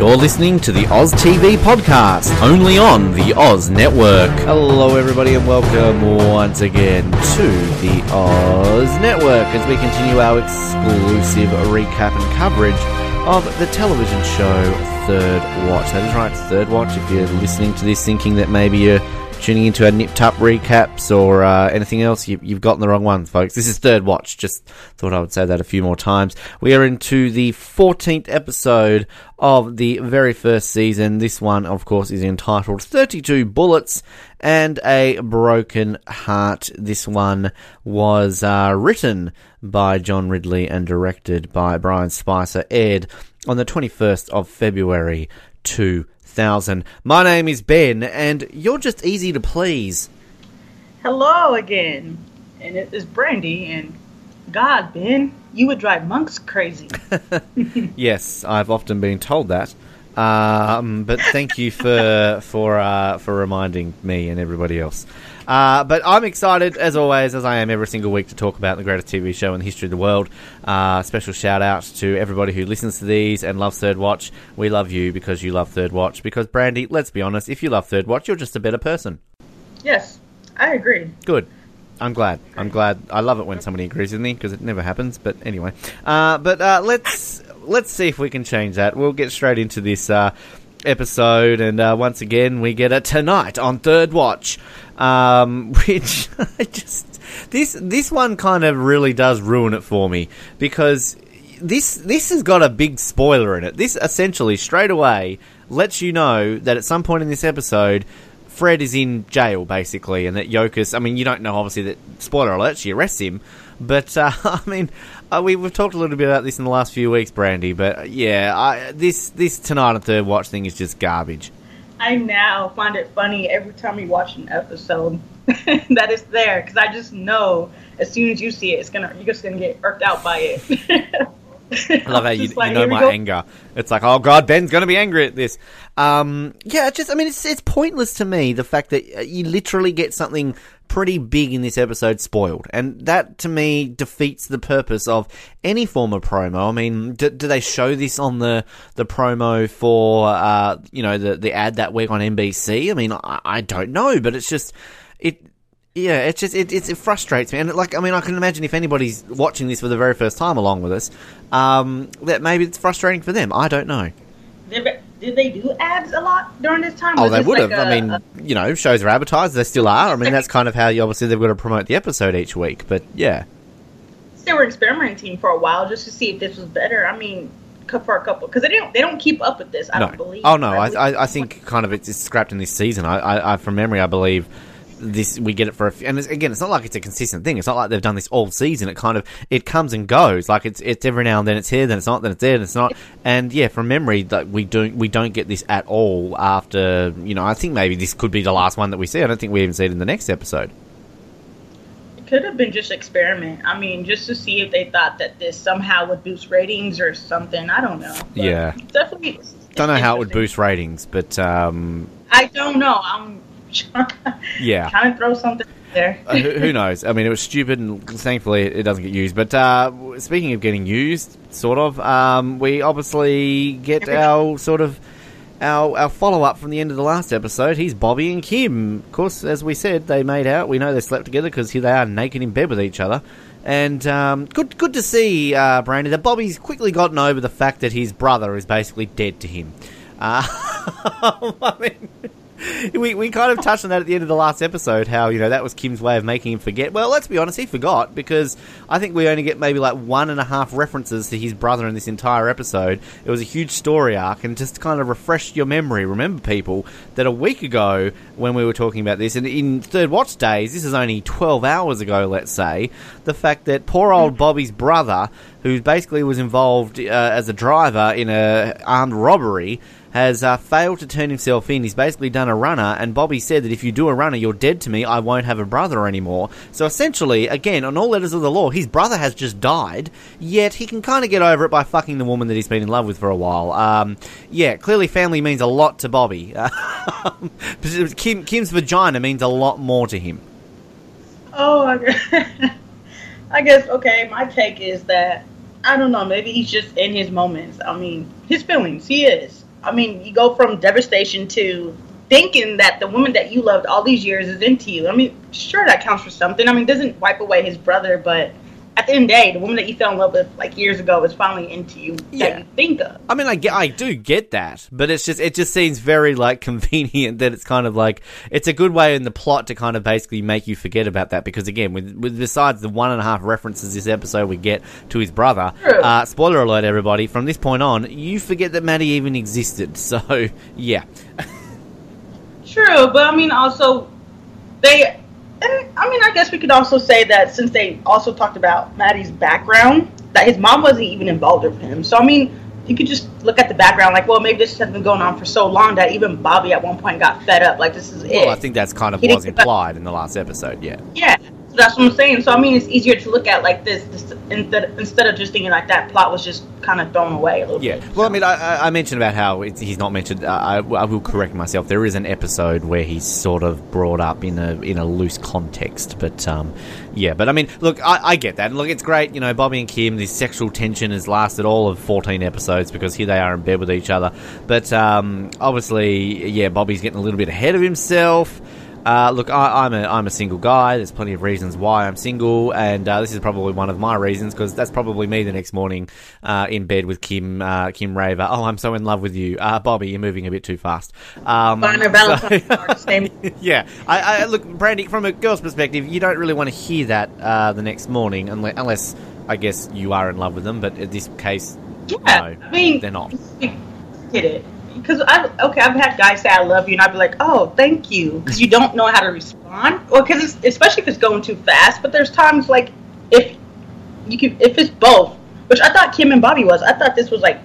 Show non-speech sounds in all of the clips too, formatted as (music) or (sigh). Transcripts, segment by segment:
You're listening to the Oz TV podcast, only on the Oz Network. Hello, everybody, and welcome once again to the Oz Network as we continue our exclusive recap and coverage of the television show Third Watch. That is right, Third Watch. If you're listening to this thinking that maybe you're tuning into our Nip Tuck recaps or uh, anything else, you, you've gotten the wrong one, folks. This is Third Watch. Just thought I would say that a few more times. We are into the 14th episode of the very first season. This one, of course, is entitled 32 Bullets and a Broken Heart. This one was uh, written by John Ridley and directed by Brian Spicer, aired on the 21st of February 2000. My name is Ben, and you're just easy to please. Hello again. And it is Brandy and God, Ben, you would drive monks crazy. (laughs) Yes, I've often been told that. Um, but thank you for for uh, for reminding me and everybody else. Uh, but I'm excited, as always, as I am every single week, to talk about the greatest TV show in the history of the world. Uh, special shout out to everybody who listens to these and loves Third Watch. We love you because you love Third Watch. Because, Brandy, let's be honest, if you love Third Watch, you're just a better person. yes, I agree. Good. I'm glad. I'm glad. I love it when somebody agrees with me because it never happens. But anyway, uh, but uh, let's let's see if we can change that. We'll get straight into this uh, episode, and uh, once again, we get a tonight on Third Watch, um, (laughs) which I just this this one kind of really does ruin it for me because this this has got a big spoiler in it. This essentially straight away lets you know that at some point in this episode. Fred is in jail, basically, and that Yokas. I mean, you don't know, obviously, that spoiler alert, she arrests him. But uh, (laughs) I mean, uh, we, we've talked a little bit about this in the last few weeks, Brandy. But uh, yeah, I, this this tonight and third watch thing is just garbage. I now find it funny every time we watch an episode (laughs) that it's there because I just know as soon as you see it, it's gonna you're just gonna get irked out by it. (laughs) I love how (laughs) you, you know my anger. It's like, oh god, Ben's going to be angry at this. Um, yeah, it's just I mean, it's it's pointless to me the fact that you literally get something pretty big in this episode spoiled, and that to me defeats the purpose of any form of promo. I mean, do, do they show this on the the promo for uh, you know the the ad that week on NBC? I mean, I, I don't know, but it's just it yeah, it's just it, it, frustrates me, and like I mean, I can imagine if anybody's watching this for the very first time along with us, um, that maybe it's frustrating for them. I don't know. Did, did they do ads a lot during this time? Oh, they would like have. I a- mean, a- you know, shows are advertised; they still are. I mean, that's kind of how you obviously they've got to promote the episode each week. But yeah, they were experimenting for a while just to see if this was better. I mean, for a couple because they don't they don't keep up with this. I no. don't believe. oh no, I, I, I think kind of it's, it's scrapped in this season. I, I, I from memory, I believe this we get it for a few, and it's, again, it's not like it's a consistent thing. It's not like they've done this all season. It kind of it comes and goes. Like it's it's every now and then it's here, then it's not, then it's there, then it's not. And yeah, from memory, that we don't we don't get this at all. After you know, I think maybe this could be the last one that we see. I don't think we even see it in the next episode. It could have been just experiment. I mean, just to see if they thought that this somehow would boost ratings or something. I don't know. But Yeah. definitely. Don't know how it would boost ratings, but um, I don't know. I'm Yeah. trying to throw something there. uh, who, who knows? I mean, it was stupid, and thankfully it doesn't get used. But uh, speaking of getting used, sort of, um, we obviously get our sort of our our follow up from the end of the last episode. He's Bobby and Kim. Of course, as we said, they made out. We know they slept together because here they are naked in bed with each other. And um, good, good to see, uh, Brandy, that Bobby's quickly gotten over the fact that his brother is basically dead to him. Uh, (laughs) I mean, we, we kind of touched on that at the end of the last episode, how, you know, that was Kim's way of making him forget. Well, let's be honest, he forgot, because I think we only get maybe like one and a half references to his brother in this entire episode. It was a huge story arc, and just kind of refresh your memory, remember, people, that a week ago, when we were talking about this, and in Third Watch days, this is only 12 hours ago, let's say, the fact that poor old Bobby's brother, who basically was involved uh, as a driver in a armed robbery, has uh, failed to turn himself in. He's basically done a runner, and Bobby said that if you do a runner, you're dead to me. I won't have a brother anymore. So essentially, again, on all letters of the law, his brother has just died, yet he can kind of get over it by fucking the woman that he's been in love with for a while. Um, yeah, clearly family means a lot to Bobby. (laughs) Kim, Kim's vagina means a lot more to him. Oh, I guess, (laughs) I guess. Okay, my take is that I don't know. Maybe he's just in his moments. I mean, his feelings. He is. I mean, you go from devastation to thinking that the woman that you loved all these years is into you. I mean, sure that counts for something. I mean, doesn't wipe away his brother, but at the end of the day, the woman that you fell in love with like years ago is finally into you Yeah. that you think of. I mean, I get, I do get that, but it's just, it just seems very like (laughs) convenient that it's kind of like it's a good way in the plot to kind of basically make you forget about that because again, with, with besides the one and a half references this episode we get to his brother, uh, spoiler alert, everybody, from this point on, you forget that Maddie even existed. (laughs) So yeah, True, but I mean, also they, and I mean, I guess we could also say that since they also talked about Maddie's background, that his mom wasn't even involved with him. So I mean, you could just look at the background, like, well, maybe this has been going on for so long that even Bobby at one point got fed up. Like, this is it. well, I think that's kind of He was implied in the last episode. Yeah. Yeah, so that's what I'm saying. So I mean, it's easier to look at like this, this instead instead of just thinking like that plot was just kind of thrown away a little Yeah. bit. Well, I mean, I, I- mentioned about how it's, he's not mentioned. I, I will correct myself. There is an episode where he's sort of brought up in a in a loose context, but um, yeah. But I mean, look, I, I get that. Look, it's great. You know, Bobby and Kim. This sexual tension has lasted all of fourteen episodes because here they are in bed with each other. But um, obviously, yeah, Bobby's getting a little bit ahead of himself. Uh, look, I, I'm a I'm a single guy. There's plenty of reasons why I'm single, and uh, this is probably one of my reasons because that's probably me the next morning uh, in bed with Kim uh, Kim Raver. Oh, I'm so in love with you, uh, Bobby. You're moving a bit too fast. Um, so- Valentine's card, same. (laughs) yeah, I, I look, Brandy. From a girl's perspective, you don't really want to hear that uh, the next morning, unless, unless I guess you are in love with them. But in this case, Yeah, no, I mean, they're not. Get it? Because I okay, I've had guys say I love you, and I'd be like, oh, thank you, because you don't know how to respond, or because especially if it's going too fast. But there's times like if you can, if it's both, which I thought Kim and Bobby was. I thought this was like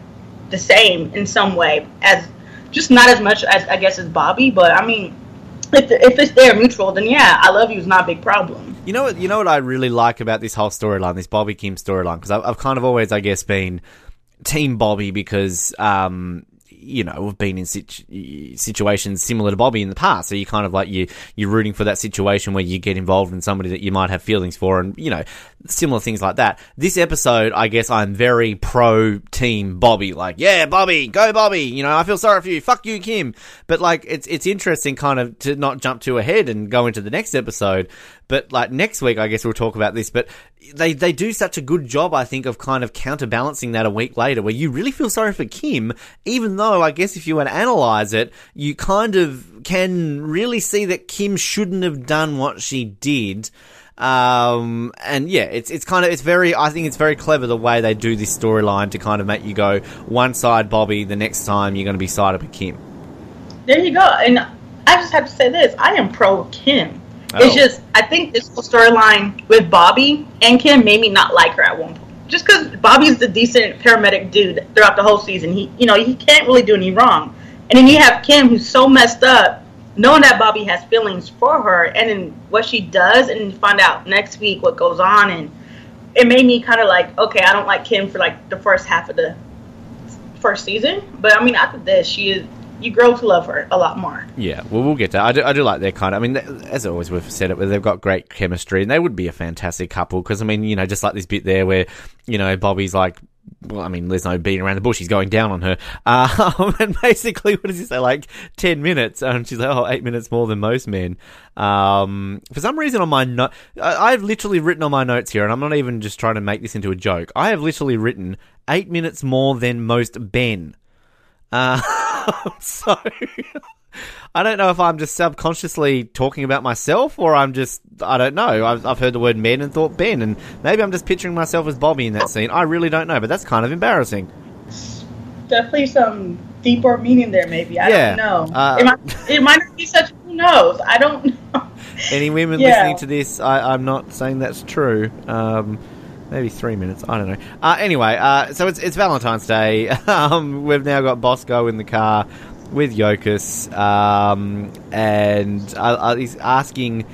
the same in some way as just not as much as I guess as Bobby, but I mean, if if it's there mutual, then yeah, I love you is not a big problem. You know what? You know what I really like about this whole storyline, this Bobby Kim storyline, because I've, I've kind of always, I guess, been Team Bobby because, um, you know, we've been in situ- situations similar to Bobby in the past. So you kind of like you you're rooting for that situation where you get involved in somebody that you might have feelings for, and you know, similar things like that. This episode, I guess, I'm very pro Team Bobby. Like, yeah, Bobby, go Bobby. You know, I feel sorry for you. Fuck you, Kim. But like, it's it's interesting, kind of, to not jump too ahead and go into the next episode. But like next week, I guess we'll talk about this. But they they do such a good job, I think, of kind of counterbalancing that a week later, where you really feel sorry for Kim, even though I guess if you were to analyze it, you kind of can really see that Kim shouldn't have done what she did. Um, and yeah, it's it's kind of it's very I think it's very clever the way they do this storyline to kind of make you go one side Bobby, the next time you're going to be sided with Kim. There you go. And I just have to say this: I am pro Kim. Oh. It's just I think this whole storyline with Bobby and Kim made me not like her at one point. Just because Bobby's the decent paramedic dude throughout the whole season, he you know he can't really do any wrong. And then you have Kim, who's so messed up, knowing that Bobby has feelings for her, and then what she does, and find out next week what goes on, and it made me kind of like, okay, I don't like Kim for like the first half of the first season, but I mean after this, she is you grow to love her a lot more. Yeah, well, we'll get to. I do, I do like their kind of. I mean, as always, we've said it, but they've got great chemistry, and they would be a fantastic couple. Because I mean, you know, just like this bit there where you know Bobby's like. Well, I mean, there's no beating around the bush. He's going down on her. (laughs) Um, and basically, what does he say? Like, 10 minutes. And she's like, oh, eight minutes more than most men. Um, for some reason on my note, I've literally written on my notes here, and I'm not even just trying to make this into a joke. I have literally written eight minutes more than most Ben. Uh, (laughs) (laughs) so I don't know if I'm just subconsciously talking about myself or I'm just I don't know. I've, I've heard the word men and thought Ben, and maybe I'm just picturing myself as Bobby in that scene. I really don't know, but that's kind of embarrassing. Definitely some deeper meaning there, maybe. I Yeah, don't know. uh, it, might, it might not be such. Who knows? I don't (laughs) know. Any women Yeah. listening to this, I, I'm not saying that's true. Um, maybe three minutes. I don't know. Uh, anyway, uh, so it's it's Valentine's Day. (laughs) um, we've now got Bosco in the car with Yokas, um, and uh, he's asking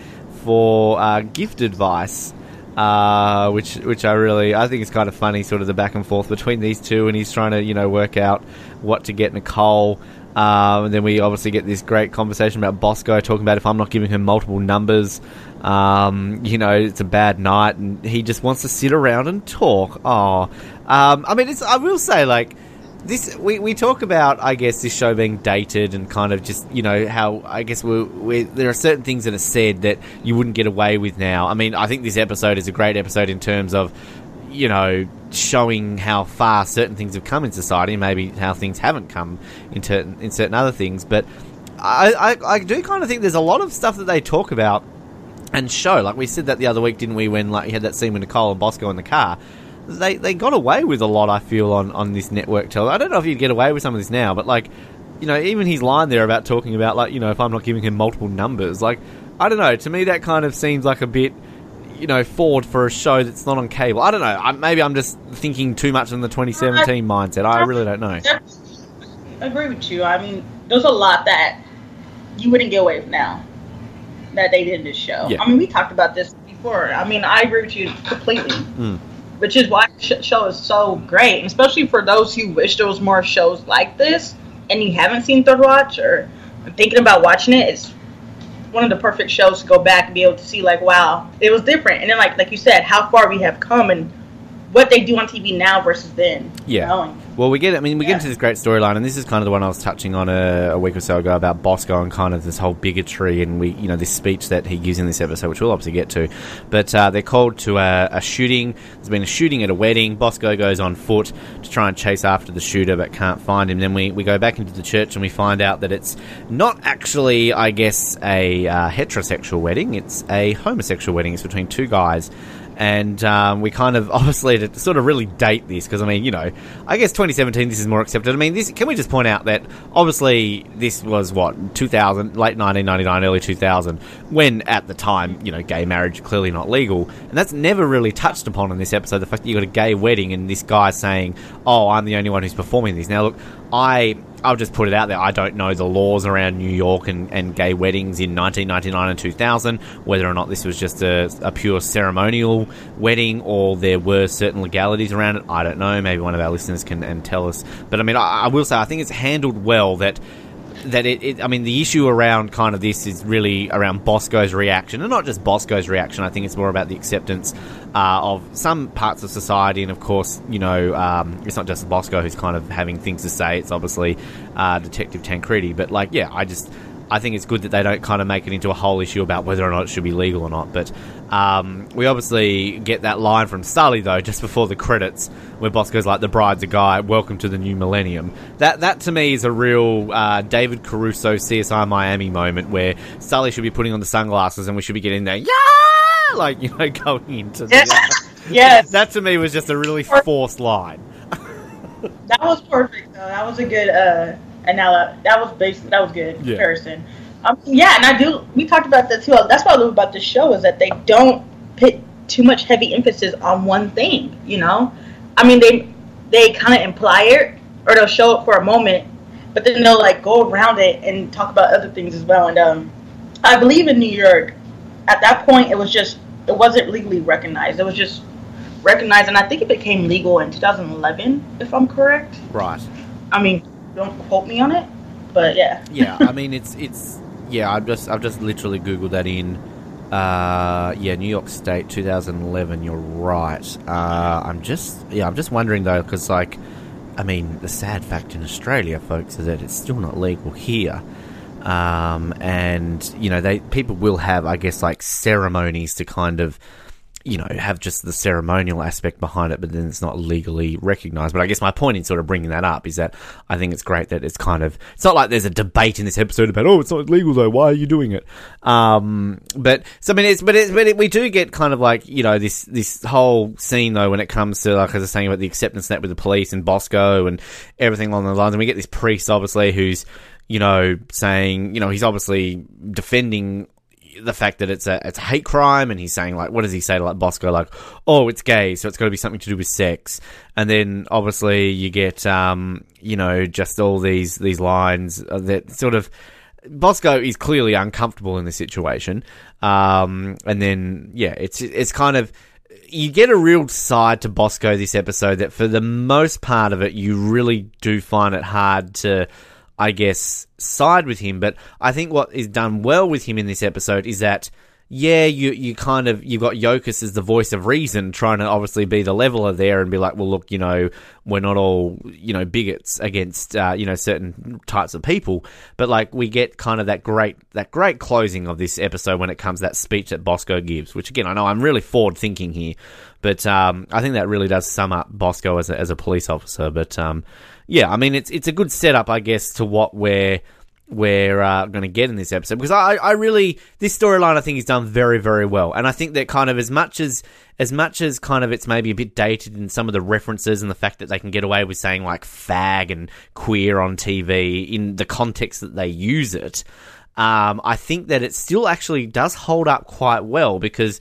for uh, gift advice. Uh, which which I really I think it's kind of funny, sort of the back and forth between these two, and he's trying to you know work out what to get Nicole. Um, and then we obviously get this great conversation about Bosco talking about if I'm not giving her multiple numbers, um, you know, it's a bad night, and he just wants to sit around and talk. Oh, um, I mean, it's I will say like this we, we talk about I guess this show being dated and kind of just you know how I guess we we there are certain things that are said that you wouldn't get away with now. I mean, I think this episode is a great episode in terms of you know showing how far certain things have come in society, maybe how things haven't come in, ter- in certain other things. But I, I I do kind of think there's a lot of stuff that they talk about and show. Like we said that the other week, didn't we? When like you had that scene with Nicole and Bosco in the car they they got away with a lot. I feel on on this network television. I don't know if you'd get away with some of this now, but like you know, even his line there about talking about like you know if I'm not giving him multiple numbers, like I don't know. To me, that kind of seems like a bit you know forward for a show that's not on cable. I don't know. I, maybe I'm just thinking too much in the 2017 mindset. I really don't know. I agree with you. I mean, there's a lot that you wouldn't get away with now that they did in this show. Yeah. I mean, we talked about this before. I mean, I agree with you completely. Mm which is why the show is so great, and especially for those who wish there was more shows like this, and you haven't seen Third Watch or thinking about watching it. It's one of the perfect shows to go back and be able to see, like, wow, it was different, and then like like you said, how far we have come and what they do on TV now versus then. Yeah. Knowing. Well, we get. I mean, we yeah. get into this great storyline, and this is kind of the one I was touching on a, a, week or so ago about Bosco and kind of this whole bigotry, and we, you know, this speech that he gives in this episode, which we'll obviously get to. But uh, they're called to a, a, shooting. There's been a shooting at a wedding. Bosco goes on foot to try and chase after the shooter, but can't find him. Then we, we go back into the church and we find out that it's not actually, I guess, a uh, heterosexual wedding. It's a homosexual wedding. It's between two guys and um, we kind of (laughs) obviously to sort of really date this because I mean you know I guess 2017 this is more accepted. I mean this can we just point out that obviously this was what 2000 late 1999 early 2000 when at the time you know gay marriage clearly not legal and that's never really touched upon in this episode the fact that you got a gay wedding and this guy saying oh I'm the only one who's performing this now look I I'll just put it out there. I don't know the laws around New York and, and gay weddings in 1999 and 2000, whether or not this was just a, a, pure ceremonial wedding or there were certain legalities around it. I don't know. Maybe one of our listeners can and tell us. But I mean, I, I will say I think it's handled well that that it, it, I mean, the issue around kind of this is really around Bosco's reaction, and not just Bosco's reaction. I think it's more about the acceptance uh, of some parts of society, and of course, you know, um, it's not just Bosco who's kind of having things to say. It's obviously uh, Detective Tancredi, but like, yeah, I just I think it's good that they don't kind of make it into a whole issue about whether or not it should be legal or not. But um, we obviously get that line from Sully though, just before the credits, where Bosco's like, "The bride's a guy. Welcome to the new millennium." That that to me is a real uh, David Caruso CSI Miami moment where Sully should be putting on the sunglasses and we should be getting there, yeah, like you know, (laughs) going into the. Yes. (laughs) yes. That to me was just a really forced line. (laughs) that was perfect though. That was a good. Uh and now that was basically that was good yeah. comparison. Um, yeah, and I do. We talked about that too. That's what I love about this show is that they don't put too much heavy emphasis on one thing. You know, I mean they they kind of imply it or they'll show it for a moment, but then they'll like go around it and talk about other things as well. And um, I believe in New York, at that point it was just it wasn't legally recognized. It was just recognized, and I think it became legal in 2011, if I'm correct. Right. I mean, don't quote me on it, but yeah. (laughs) yeah, I mean it's it's yeah. I've just I've just literally googled that in. Uh, yeah, New York State, 2011. You're right. Uh, I'm just yeah, I'm just wondering though, because like, I mean, the sad fact in Australia, folks, is that it's still not legal here. Um, and you know, they people will have, I guess, like ceremonies to kind of you know, have just the ceremonial aspect behind it, but then it's not legally recognized. But I guess my point in sort of bringing that up is that I think it's great that it's kind of, it's not like there's a debate in this episode about, oh, it's not legal though, why are you doing it? Um, but, so I mean, it's, but it's, but it, we do get kind of like, you know, this, this whole scene though when it comes to, like, as I was saying about the acceptance net with the police and Bosco and everything along those lines. And we get this priest, obviously, who's, you know, saying, you know, he's obviously defending the fact that it's a it's a hate crime, and he's saying like, what does he say to like Bosco? Like, oh, it's gay, so it's got to be something to do with sex. And then obviously you get um, you know just all these these lines that sort of Bosco is clearly uncomfortable in this situation. Um, and then yeah, it's it's kind of you get a real side to Bosco this episode that for the most part of it you really do find it hard to I guess, side with him. But I think what is done well with him in this episode is that yeah, you you kind of you've got Yokas as the voice of reason, trying to obviously be the leveler there and be like, well, look, you know, we're not all you know bigots against uh, you know certain types of people, but like we get kind of that great that great closing of this episode when it comes to that speech that Bosco gives, which again I know I'm really forward thinking here, but um, I think that really does sum up Bosco as a, as a police officer. But um, yeah, I mean it's it's a good setup, I guess, to what we're we're uh, going to get in this episode because I, I really this storyline I think is done very very well. And I think that kind of as much as as much as kind of it's maybe a bit dated in some of the references and the fact that they can get away with saying like fag and queer on TV in the context that they use it um, I think that it still actually does hold up quite well because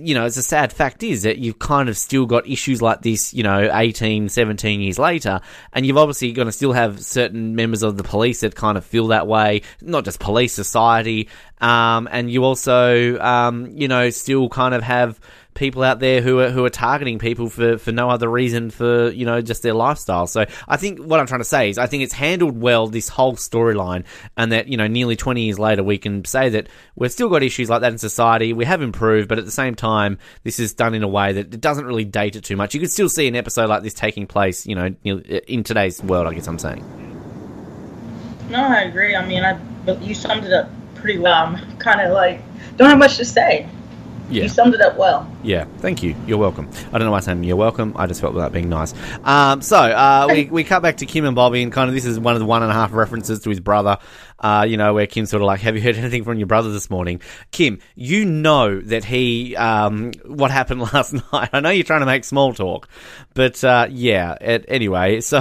you know, it's a sad fact is that you've kind of still got issues like this, you know, 18, 17 years later, and you've obviously going to still have certain members of the police that kind of feel that way, not just police, society, um, and you also, um, you know, still kind of have people out there who are who are targeting people for, for no other reason for you know just their lifestyle. So I think what I'm trying to say is I think it's handled well this whole storyline, and that you know nearly 20 years later we can say that we've still got issues like that in society. We have improved, but at the same time this is done in a way that it doesn't really date it too much. You could still see an episode like this taking place, you know, in today's world. I guess I'm saying. No, I agree. I mean, I you summed it up pretty well. I'm (laughs) kind of like don't have much to say. Yeah. You summed it up well. Yeah, thank you. You're welcome. I don't know why I'm saying you're welcome. I just felt that being nice. Um, so uh, we, (laughs) we cut back to Kim and Bobby, and kind of this is one of the one and a half references to his brother. Uh, you know, where Kim's sort of like, "Have you heard anything from your brother this morning?" Kim, you know that he um, what happened (laughs) last night. I know you're trying to make small talk, but uh, yeah. It, anyway, (laughs) so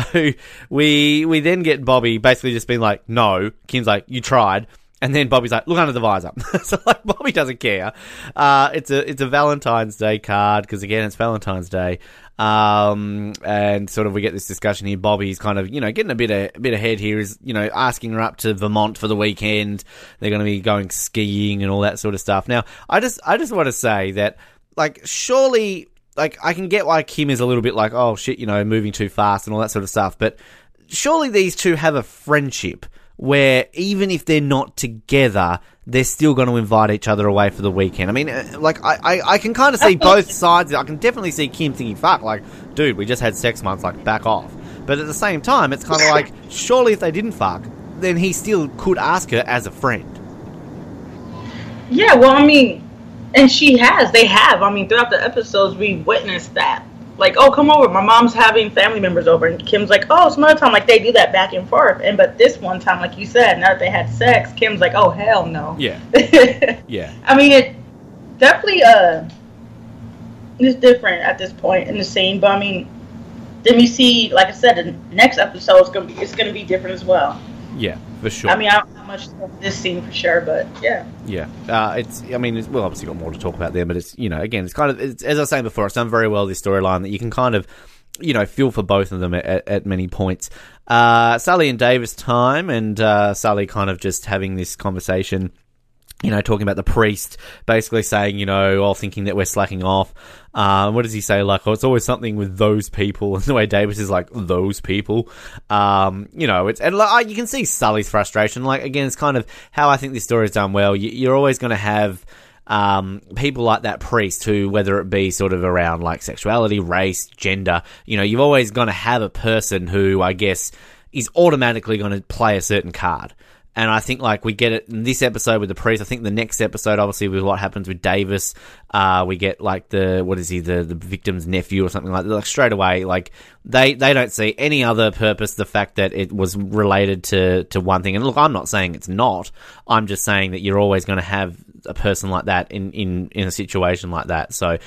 we we then get Bobby basically just being like, "No." Kim's like, "You tried." And then Bobby's like, "Look under the visor." (laughs) so like, Bobby doesn't care. Uh, it's a it's a Valentine's Day card because again, it's Valentine's Day. Um, and sort of we get this discussion here. Bobby's kind of you know getting a bit a, bit ahead here. Is you know asking her up to Vermont for the weekend. They're going to be going skiing and all that sort of stuff. Now, I just I just want to say that like surely like I can get why Kim is a little bit like oh shit you know moving too fast and all that sort of stuff, but surely these two have a friendship where even if they're not together, they're still going to invite each other away for the weekend. I mean, uh, like, I, I, I can kind of see (laughs) both sides. I can definitely see Kim thinking, fuck, like, dude, we just had sex months, like, back off. But at the same time, it's kind of like, surely if they didn't fuck, then he still could ask her as a friend. Yeah, well, I mean, and she has. They have. I mean, throughout the episodes, we witnessed that like, oh, come over. My mom's having family members over, and Kim's like, oh, some other time, like they do that back and forth. And but this one time, like you said, now that they had sex, Kim's like, oh, hell no. Yeah. (laughs) yeah. I mean, it definitely uh, is different at this point in the scene. But I mean, then we see, like I said, the next episode is gonna be it's gonna be different as well. Yeah, for sure. I mean, I don't know much this scene for sure, but yeah. Yeah, uh, it's. I mean, it's, well, obviously got more to talk about there, but it's you know, again, it's kind of it's, as I was saying before, it's done very well this storyline that you can kind of you know, feel for both of them at, at many points. Uh, Sully and Davis time, and uh, Sully kind of just having this conversation you know, talking about the priest, basically saying, you know, all thinking that we're slacking off. Um, what does he say? Like, oh, it's always something with those people. (laughs) And the way Davis is like, those people. Um, you know, it's, and like, you can see Sully's frustration. Like, again, it's kind of how I think this story is done well. You, are always going to have, um, people like that priest who, whether it be sort of around like sexuality, race, gender, you know, you've always going to have a person who, I guess, is automatically going to play a certain card. And I think like we get it in this episode with the priest. I think the next episode, obviously, with what happens with Davis, uh, we get like the what is he the the victim's nephew or something like that. Like straight away, like they they don't see any other purpose. The fact that it was related to to one thing. And look, I'm not saying it's not. I'm just saying that you're always going to have a person like that in, in, in a situation like that. So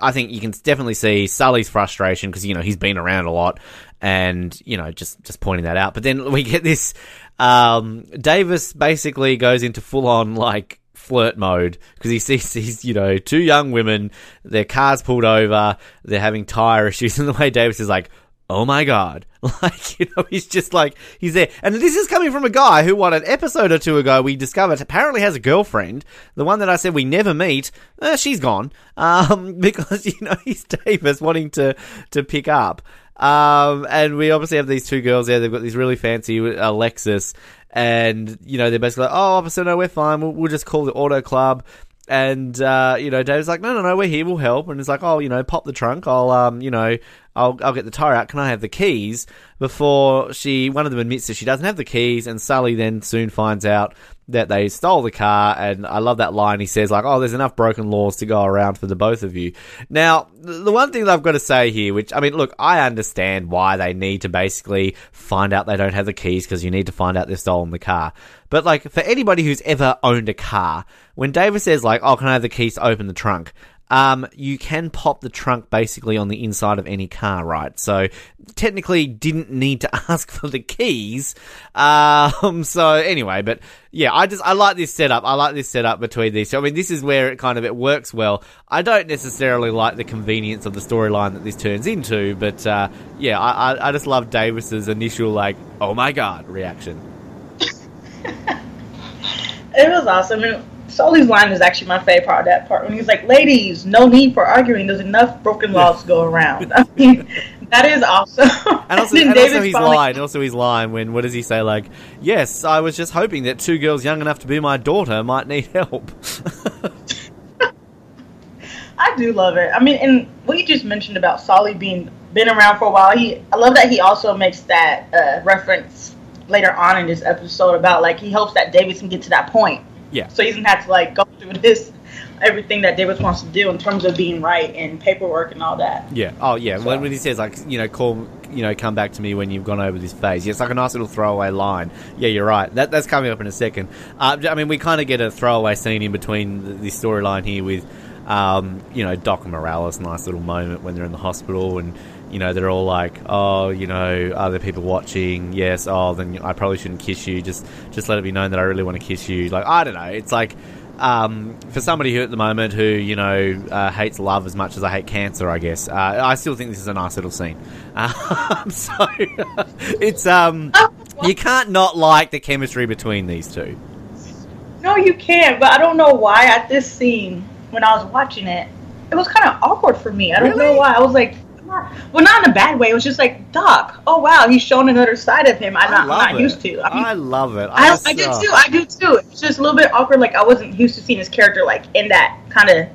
I think you can definitely see Sully's frustration because, you know, he's been around a lot and, you know, just, just pointing that out. But then we get this, um, Davis basically goes into full on like flirt mode because he sees these, you know, two young women, their cars pulled over, they're having tire issues, (laughs) and the way Davis is like, oh my god. (laughs) Like, you know, he's just like, he's there. And this is coming from a guy who, what, an episode or two ago, we discovered apparently has a girlfriend. The one that I said we never meet, uh, she's gone. (laughs) Um, because, you know, he's Davis wanting to, to pick up. Um, and we obviously have these two girls there. They've got these really fancy uh, Lexus, and you know they're basically like, "Oh, officer, no, we're fine. We'll, we'll just call the auto club." and uh, you know, Dave's like, no, no, no, we're here, we'll help. And it's like, oh, you know, pop the trunk. I'll, um, you know, I'll, I'll get the tire out. Can I have the keys? Before she, one of them admits that she doesn't have the keys, and Sully then soon finds out that they stole the car. And I love that line. He says like, oh, there's enough broken laws to go around for the both of you. Now, the one thing that I've got to say here, which I mean, look, I understand why they need to basically find out they don't have the keys because you need to find out they've stolen the car. But like for anybody who's ever owned a car, when David says like, "Oh, can I have the keys to open the trunk?" Um, you can pop the trunk basically on the inside of any car, right? So technically didn't need to (laughs) ask for the keys. Um, so anyway, but yeah, I just, I like this setup. I like this setup between these two. I mean, this is where it kind of, it works well. I don't necessarily like the convenience of the storyline that this turns into, but, uh, yeah, I, I, I just love Davis's initial like, oh my god reaction. (laughs) it was awesome. Sully's line is actually my favorite part of that part when he's like, "Ladies, no need for arguing. There's enough broken laws to go around." (laughs) I mean, that is awesome. And also, (laughs) and, and also he's line, also his line when what does he say? Like, "Yes, I was just hoping that two girls young enough to be my daughter might need help." (laughs) I do love it. I mean, and what you just mentioned about Sully being been around for a while, he I love that he also makes that uh, reference later on in this episode about like he hopes that Davis can get to that point. Yeah. So he doesn't have to like go through (laughs) this everything that Davis wants to do in terms of being right and paperwork and all that. Yeah. Oh yeah. So. When, when he says like you know call you know come back to me when you've gone over this phase. Yeah, it's like a nice little throwaway line. Yeah, you're right. That that's coming up in a second. Uh, I mean, we kind of get a throwaway scene in between the, the storyline here with. Um, you know, Doc Morales, nice little moment when they're in the hospital and you know, they're all like, oh, you know, are there people watching? Yes. Oh, then I probably shouldn't kiss you. Just, just let it be known that I really want to kiss you. Like, I don't know. It's like, um, for somebody who at the moment who you know uh, hates love as much as I hate cancer, I guess uh, I still think this is a nice little scene. Uh, (laughs) so (laughs) it's um, you can't not like the chemistry between these two. No, you can't. But I don't know why at this scene when I was watching it, it was kind of awkward for me. I don't really? know why. I was like, well, not in a bad way. It was just like Doc. Oh wow, he's shown another side of him. I'm not, not used to. I, mean, I love it. I, I, I do too. I do too. It's just a little bit awkward. Like I wasn't used to seeing his character like in that kind of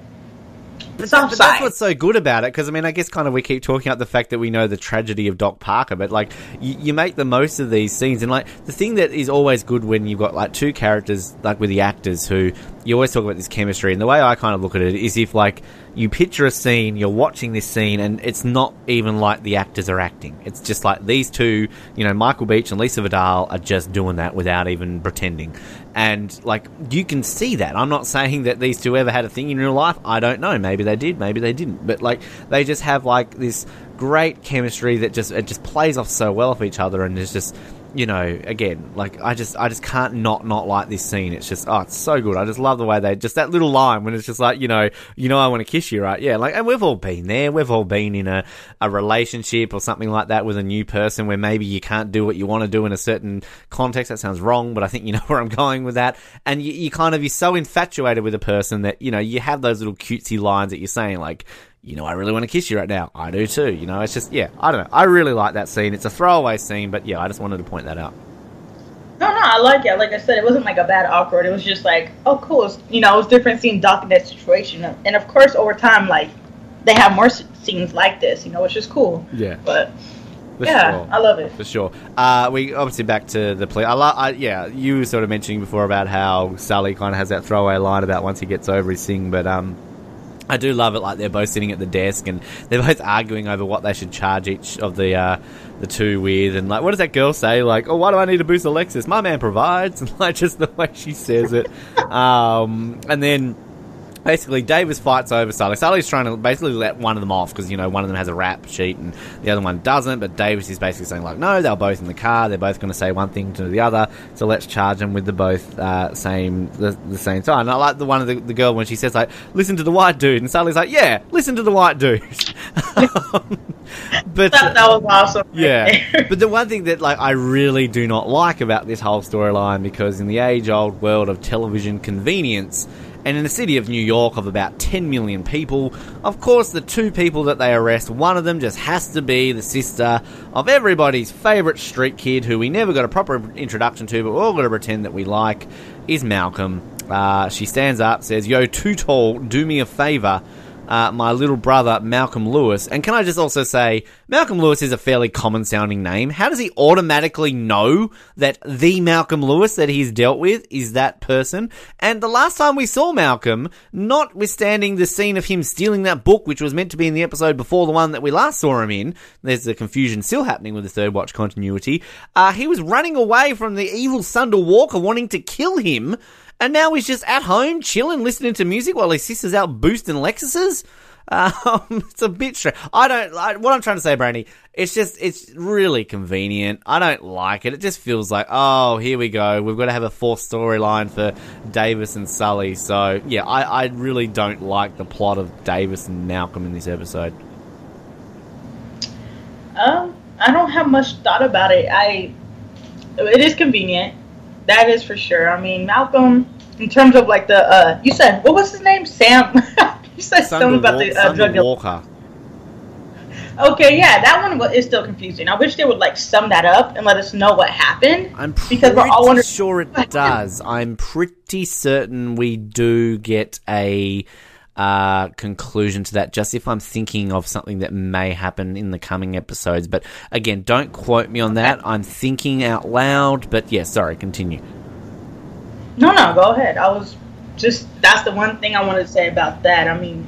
but, that, but that's what's so good about it because I mean I guess kind of we keep talking about the fact that we know the tragedy of Doc Parker, but like you, you, make the most of these scenes and like the thing that is always good when you've got like two characters like with the actors who you always talk about this chemistry and the way I kind of look at it is if like you picture a scene, you're watching this scene, and it's not even like the actors are acting. It's just like these two, you know, Michael Beach and Lisa Vidal are just doing that without even pretending. And like you can see that. I'm not saying that these two ever had a thing in real life. I don't know. Maybe they did. Maybe they didn't. But like they just have like this great chemistry that just it just plays off so well off each other, and it's just you know, again, like I just, I just can't not not like this scene. It's just, oh, it's so good. I just love the way they just that little line when it's just like, you know, you know, I want to kiss you, right? Yeah, like, and we've all been there. We've all been in a a relationship or something like that with a new person where maybe you can't do what you want to do in a certain context. That sounds wrong, but I think you (laughs) know where I'm going with that. And you, you kind of you're so infatuated with a person that you know you have those little cutesy lines that you're saying like you know, I really want to kiss you right now. I do too. You know, it's just, yeah, I don't know. I really like that scene. It's a throwaway scene, but yeah, I just wanted to point that out. No, no, I like it. Like I said, it wasn't like a bad awkward. It was just like, oh, cool. It's, you know, it was different seeing Doc in that situation. And of course, over time, like, they have more scenes like this, you know, which is cool. Yeah. But. For yeah, sure. I love it for sure. Uh, we obviously back to the play. I, lo- I yeah, you were sort of mentioning before about how Sully kind of has that throwaway line about once he gets over his thing, but um, I do love it. Like they're both sitting at the desk and they're both arguing over what they should charge each of the uh, the two with. And like, what does that girl say? Like, oh, why do I need to boost a Lexus? My man provides. And (laughs) like, just the way she says it. um, and then basically Davis fights over Sully. Sully's trying to basically let one of them off because you know one of them has a rap sheet and the other one doesn't. But Davis is basically saying like, no, they're both in the car. They're both going to say one thing to the other. So let's charge them with the both uh, same the, the, same time. And I like the one of the, the, girl when she says like, listen to the white dude, and Sully's like, yeah, listen to the white dude. (laughs) but that, that, was awesome. Yeah, (laughs) but the one thing that like I really do not like about this whole storyline because in the age old world of television convenience and in a city of New York of about 10 million people, of course, the two people that they arrest, one of them just has to be the sister of everybody's favourite street kid who we never got a proper introduction to, but we're all got to pretend that we like, is Malcolm. uh, she stands up, says, "Yo, too tall. Do me a favor." Uh, my little brother Malcolm Lewis. And can I just also say, Malcolm Lewis is a fairly common sounding name. How does he automatically know that the Malcolm Lewis that he's dealt with is that person? And the last time we saw Malcolm, notwithstanding the scene of him stealing that book, which was meant to be in the episode before the one that we last saw him in, there's a confusion still happening with the Third Watch continuity, uh, he was running away from the evil Sundar Walker wanting to kill him and now he's just at home chilling, listening to music while his sister's out boosting Lexuses. (laughs) Um, it's a bit strange. I don't. I, what I'm trying to say, Brandy, it's just it's really convenient. I don't like it. It just feels like, oh, here we go. We've got to have a fourth storyline for Davis and Sully. So yeah, I, I really don't like the plot of Davis and Malcolm in this episode. Um, I don't have much thought about it. I it is convenient. That is for sure. I mean, Malcolm, in terms of like the, uh, you said, what was his name? Sam. (laughs) you said Sundar something about the uh, drug dealer. Walker. Okay, yeah, that one is still confusing. I wish they would like sum that up and let us know what happened. I'm because we're all wondering. sure it (laughs) does. I'm pretty certain we do get a uh, conclusion to that. Just if I'm thinking of something that may happen in the coming episodes, but again, don't quote me on that. I'm thinking out loud. But yeah, sorry. Continue. No, no, go ahead. I was just that's the one thing I wanted to say about that. I mean,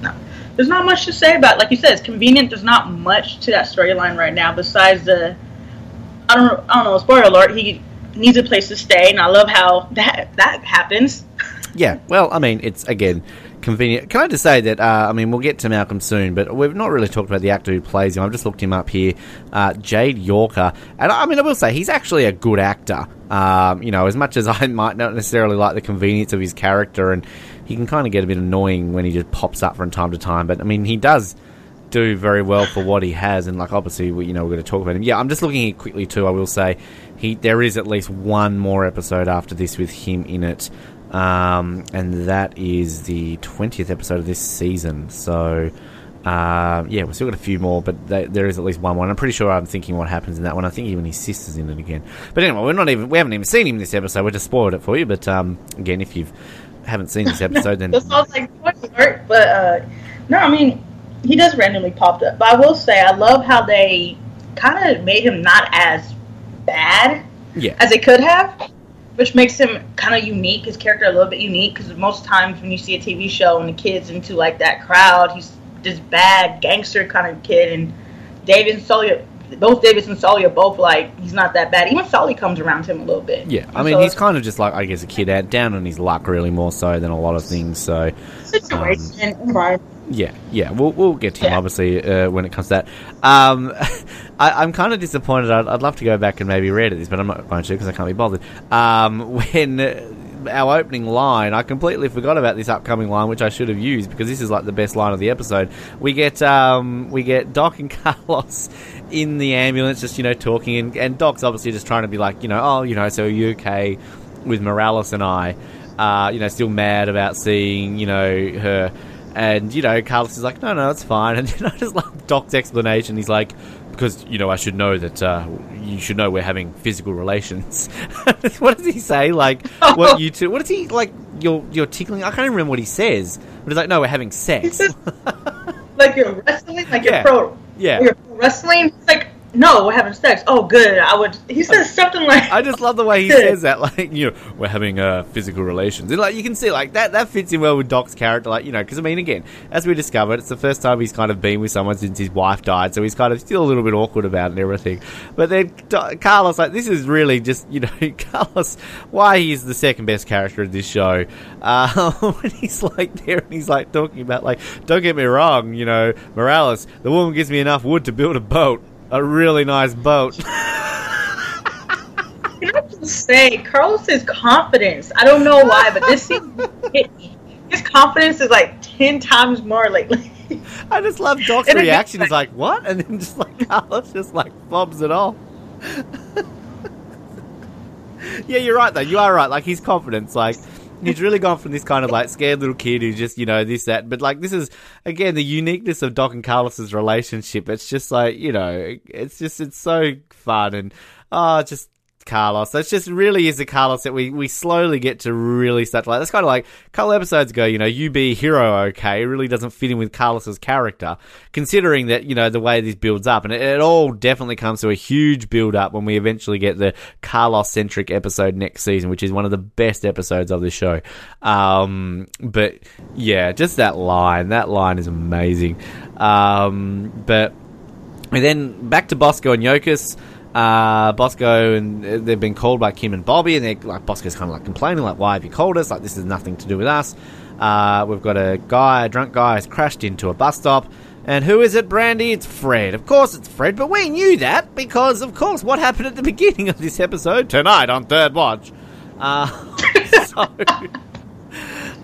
no, there's not much to say about. it. Like you said, it's convenient. There's not much to that storyline right now besides the. I don't. I don't know. Spoiler alert. He needs a place to stay, and I love how that that happens. Yeah, well, I mean, it's again convenient. Can I just say that? Uh, I mean, we'll get to Malcolm soon, but we've not really talked about the actor who plays him. I've just looked him up here, uh, Jade Yorker, and I mean, I will say he's actually a good actor. Um, you know, as much as (laughs) I might not necessarily like the convenience of his character, and he can kind of get a bit annoying when he just pops up from time to time. But I mean, he does do very well for what he has, and like obviously, we, you know, we're going to talk about him. Yeah, I'm just looking here quickly too. I will say he there is at least one more episode after this with him in it, um, and that is the 20th episode of this season. So. Uh, yeah, we've still got a few more, but they, there is at least one one. I'm pretty sure I'm thinking what happens in that one. I think even his sister's in it again. But anyway, we're not even we haven't even seen him in this episode. We just spoiled it for you. But um, again, if you haven't seen this (laughs) episode, then That sounds like alert, but uh, no, I mean he does randomly popped up. But I will say I love how they kind of made him not as bad yeah, as they could have, which makes him kind of unique. His character a little bit unique because most times when you see a TV show and the kid's into like that crowd, he's this bad gangster kind of kid. And David and Sully, both Davis and Sully are both like he's not that bad. Even Sully comes around him a little bit. yeah. I mean, so he's kind of just like I guess a kid out down on his luck, really more so than a lot of things. So situation um, environment. Yeah, yeah, we'll we'll get to him Yeah. obviously uh, when it comes to that. Um, (laughs) I, I'm kind of disappointed. I'd, I'd love to go back and maybe read this, but I'm not going to because I can't be bothered. Um, (laughs) when our opening line, I completely forgot about this upcoming line, which I should have used because this is like the best line of the episode. We get um, we get Doc and (laughs) Carlos in the ambulance, just you know talking, and, and Doc's obviously just trying to be like, you know, oh, you know, so are you okay with Morales and I? Uh, you know, still mad about seeing you know her. And, you know, Carlos is like, no, no, it's fine. (laughs) And you know, I just love Doc's explanation. He's like, because, you know, I should know that, uh, you should know we're having physical relations. (laughs) what does he say? Like, what (laughs) you two, what is he, like, you're, you're tickling? I can't even remember what he says. But he's like, no, we're having sex. like you're wrestling, like you're pro, yeah. you're pro wrestling. It's like no, we're having sex. Oh, good. I would. He says something like, I just love the way he (laughs) says that, like you know, we're having uh, physical relations. And, like you can see, like that that fits in well with Doc's character, like you know, because I mean, again, as we discovered, it's the first time he's kind of been with someone since his wife died, so he's kind of still a little bit awkward about it and everything. But then Do- Carlos, like this is really just you know, (laughs) Carlos, why he's the second best character in this show. Uh, (laughs) when he's like there and he's like talking about like, don't get me wrong, you know, Morales, the woman gives me enough wood to build a boat. A really nice boat. (laughs) Can I just say, Carlos's confidence? I don't know why, but this seems. His confidence is like ten times more lately. (laughs) I just love Doc's And it reaction. gets He's like, "What?" And then just like (laughs) Carlos just like bobs it off. yeah, you're right though. You are right. Like his confidence, like he's really gone from this kind of like scared little kid who just you know this that. But like this is again the uniqueness of Doc and Carlos's relationship. It's just like you know, it's just it's so fun and oh, just Carlos. That's just really is the Carlos that we, we slowly get to really start to like. That's kind of like a couple episodes ago, you know, you be hero okay it really doesn't fit in with Carlos's character, considering that, you know, the way this builds up. And it, it all definitely comes to a huge build up when we eventually get the Carlos centric episode next season, which is one of the best episodes of the show. Um, but yeah, just that line. That line is amazing. Um, but and then back to Bosco and Yokas. Uh, Bosco and uh, they've been called by Kim and Bobby, and they're like Bosco's kind of like complaining, like, "Why have you called us? Like, this is nothing to do with us." Uh, we've got a guy, a drunk guy, has crashed into a bus stop. And who is it, Brandy? It's Fred. Of course it's Fred, but we knew that because, of course, what happened at the beginning of this episode? Tonight on Third Watch. Uh, (laughs) so,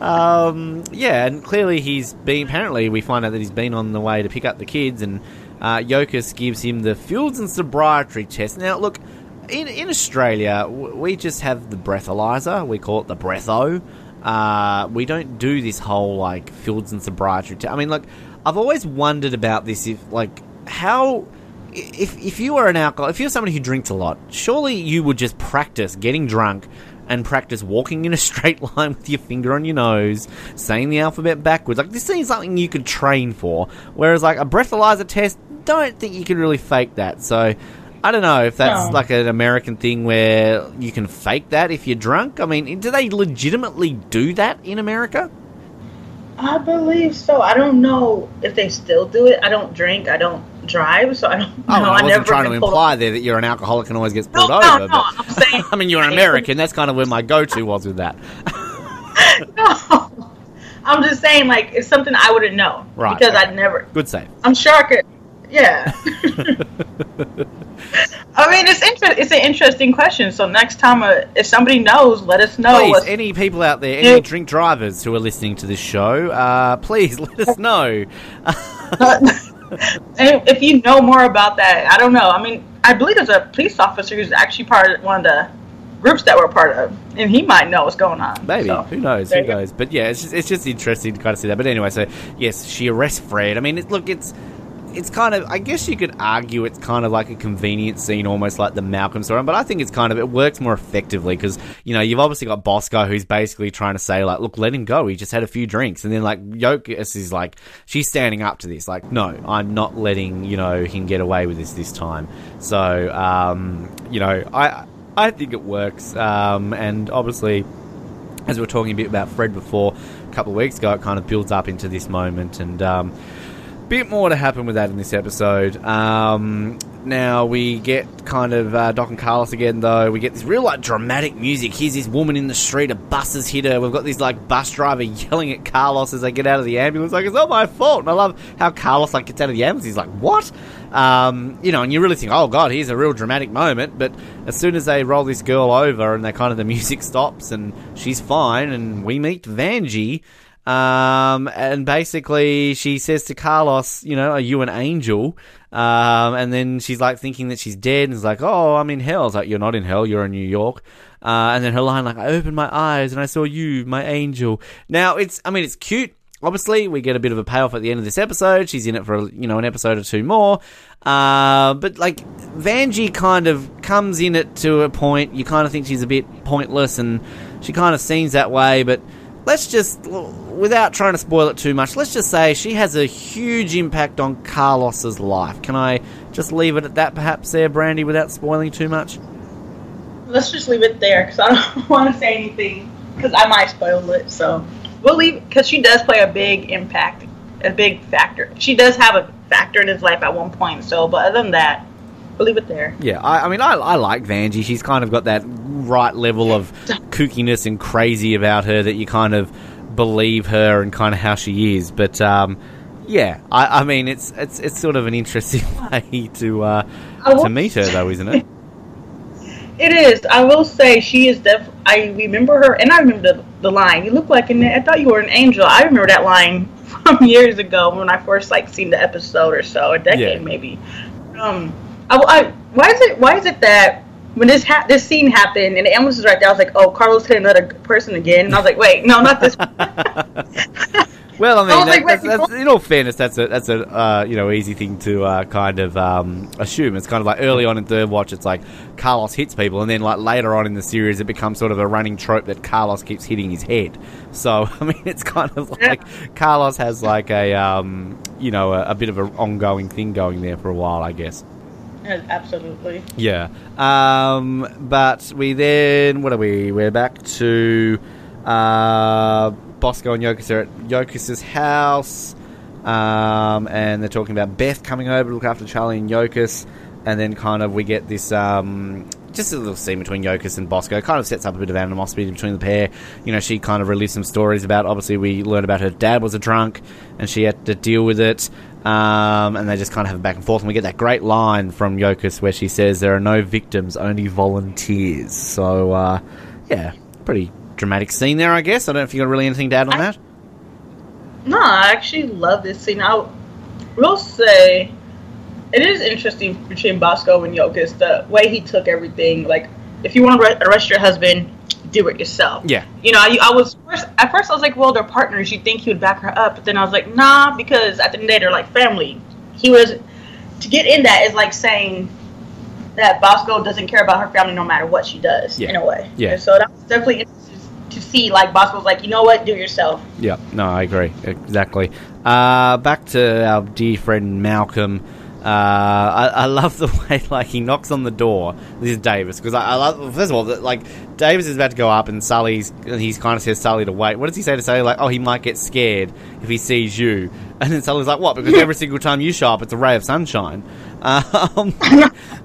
um, yeah, and clearly he's been, apparently, we find out that he's been on the way to pick up the kids, and uh, Yokas gives him the Fields and sobriety test. Now, look, in, in Australia, we just have the breathalyzer. We call it the breatho. Uh, we don't do this whole like fields and sobriety. test. I mean, like I've always wondered about this. If like how if if you are an alcohol, if you're somebody who drinks a lot, surely you would just practice getting drunk and practice walking in a (laughs) straight line with your finger on your nose, saying the alphabet backwards. Like this seems something you could train for. Whereas like a breathalyzer test, don't think you can really fake that. So I don't know if that's No. like an American thing where you can fake that if you're drunk. I mean, do they legitimately do that in America? I believe so. I don't know if they still do it. I don't drink. I don't drive, so I don't know. Oh, I I wasn't never trying to imply there that you're an alcoholic and always gets pulled no, over. no. but I'm saying. (laughs) I mean, you're an American. That's kind of where my go-to was with that. (laughs) no. I'm just saying, like, it's something I wouldn't know Right, because. I'd never. Good save. I'm sure I could. Yeah. (laughs) I mean, it's inter- It's an interesting question. So next time, uh, if somebody knows, let us know. Please, any people out there, any drink drivers who are listening to this show, uh, please let us know. And if you know more about that, I don't know. I mean, I believe there's a police officer who's actually part of one of the groups that we're part of, and he might know what's going on. Maybe So, who knows? there Who you go. knows? But yeah, it's just it's just interesting to kind of see that. But anyway, so yes, she arrests Fred. I mean, it, look, it's it's kind of I guess you could argue it's kind of like a convenient scene, almost like the Malcolm story. But I think it's kind of it works more effectively because you know you've obviously got Bosco who's basically trying to say like, look, let him go. He just had a few drinks, and then like Yokas is like she's standing up to this, like, no, I'm not letting you know him get away with this this time. So um, you know, I I think it works, um, and obviously as we were talking a bit about Fred before a couple of weeks ago, it kind of builds up into this moment, and um, bit more to happen with that in this episode. Um, now we get kind of uh, Doc and Carlos again, though. We get this real like dramatic music. Here's this woman in the street, a bus has hit her. We've got this like bus driver (laughs) yelling at Carlos as they get out of the ambulance, like it's not my fault. And I love how Carlos like gets out of the ambulance. He's like, "What?" Um, you know, and you really think, "Oh God, here's a real dramatic moment." But as soon as they roll this girl over and they kind of the music stops and she's fine, and we meet Vanjie. Um, and basically, she says to Carlos, you know, are you an angel? Um, and then she's like thinking that she's dead and is like, oh, I'm in hell. It's like, you're not in hell, you're in New York. Uh, and then her line, like, I opened my eyes and I saw you, my angel. Now, it's, I mean, it's cute. Obviously, we get a bit of a payoff at the end of this episode. She's in it for, you know, an episode or two more. Uh, but like, Vanjie kind of comes in it to a point. You kind of think she's a bit pointless and she kind of seems that way, but let's just, without trying to spoil it too much, let's just say she has a huge impact on Carlos's life. Can I just leave it at that, perhaps, there, Brandy, without spoiling too much? Let's just leave it there because I don't (laughs) want to say anything because I might spoil it. So we'll leave because she does play a big impact, a big factor. She does have a factor in his life at one point. So, but other than that, we'll leave it there. Yeah, I, I mean, I, I like Vanjie. She's kind of got that right level of (laughs) kookiness and crazy about her that you kind of believe her and kind of how she is. But um, yeah, I, I mean, it's it's it's sort of an interesting (laughs) way to uh, to meet her, though, isn't it? (laughs) It is. I will say she is def. I remember her, and I remember the, the line. You look like an. I thought you were an angel. I remember that line (laughs) from years ago when I first like seen the episode or so, a decade Yeah. maybe. Um, I, I, why is it? Why is it that when this ha- this scene happened and the ambulance was right there, I was like, oh, Carlos hit another person again, and I was like, wait, no, not this. (laughs) Well, I (laughs) mean, I that, like, that's, that's, in all fairness, that's a that's a uh, you know easy thing to uh, kind of um, assume. It's kind of like early on in third watch, it's like Carlos hits people, and then like later on in the series, it becomes sort of a running trope that Carlos keeps hitting his head. So (laughs) I mean, it's kind of like Yeah. Carlos has like a um, you know a, a bit of an ongoing thing going there for a while, I guess. Absolutely. Yeah. Um, but we then, what are we? We're back to uh, Bosco and Yokas are at Yokas's house. Um, and they're talking about Beth coming over to look after Charlie and Yokas. And then kind of we get this, um, just a little scene between Yokas and Bosco. Kind of sets up a bit of animosity between the pair. You know, she kind of relives some stories about, obviously, we learned about her dad was a drunk and she had to deal with it. Um, and they just kind of have a back and forth. And we get that great line from Yokas where she says, There are no victims, only volunteers. So, uh, yeah, pretty dramatic scene there, I guess. I don't know if you got really anything to add on I- that. No, I actually love this scene. I will say it is interesting between Bosco and Yokas the way he took everything. Like, if you want to arrest your husband, do it yourself. Yeah. You know, I, I was first at first I was like, well, they're partners. You'd think he would back her up, but then I was like, nah, because at the end of the day, they're like family. He was to get in that is like saying that Bosco doesn't care about her family no matter what she does. Yeah. In a way. Yeah. And so that was definitely interesting to see. Like Bosco's like, you know what, do it yourself. Yeah, no, I agree. Exactly. Uh, back to our dear friend Malcolm. Uh, I, I love the (laughs) way like he knocks on the door. This is Davis because I, I love. First of all, that, like Davis is about to go up, and Sully's and he's kind of says Sully to wait. What does he say to Sully? Like, oh, he might get scared if he sees you. (laughs) And then Sully's like, what? Because every single time you show up, it's a ray of sunshine. (laughs) Um,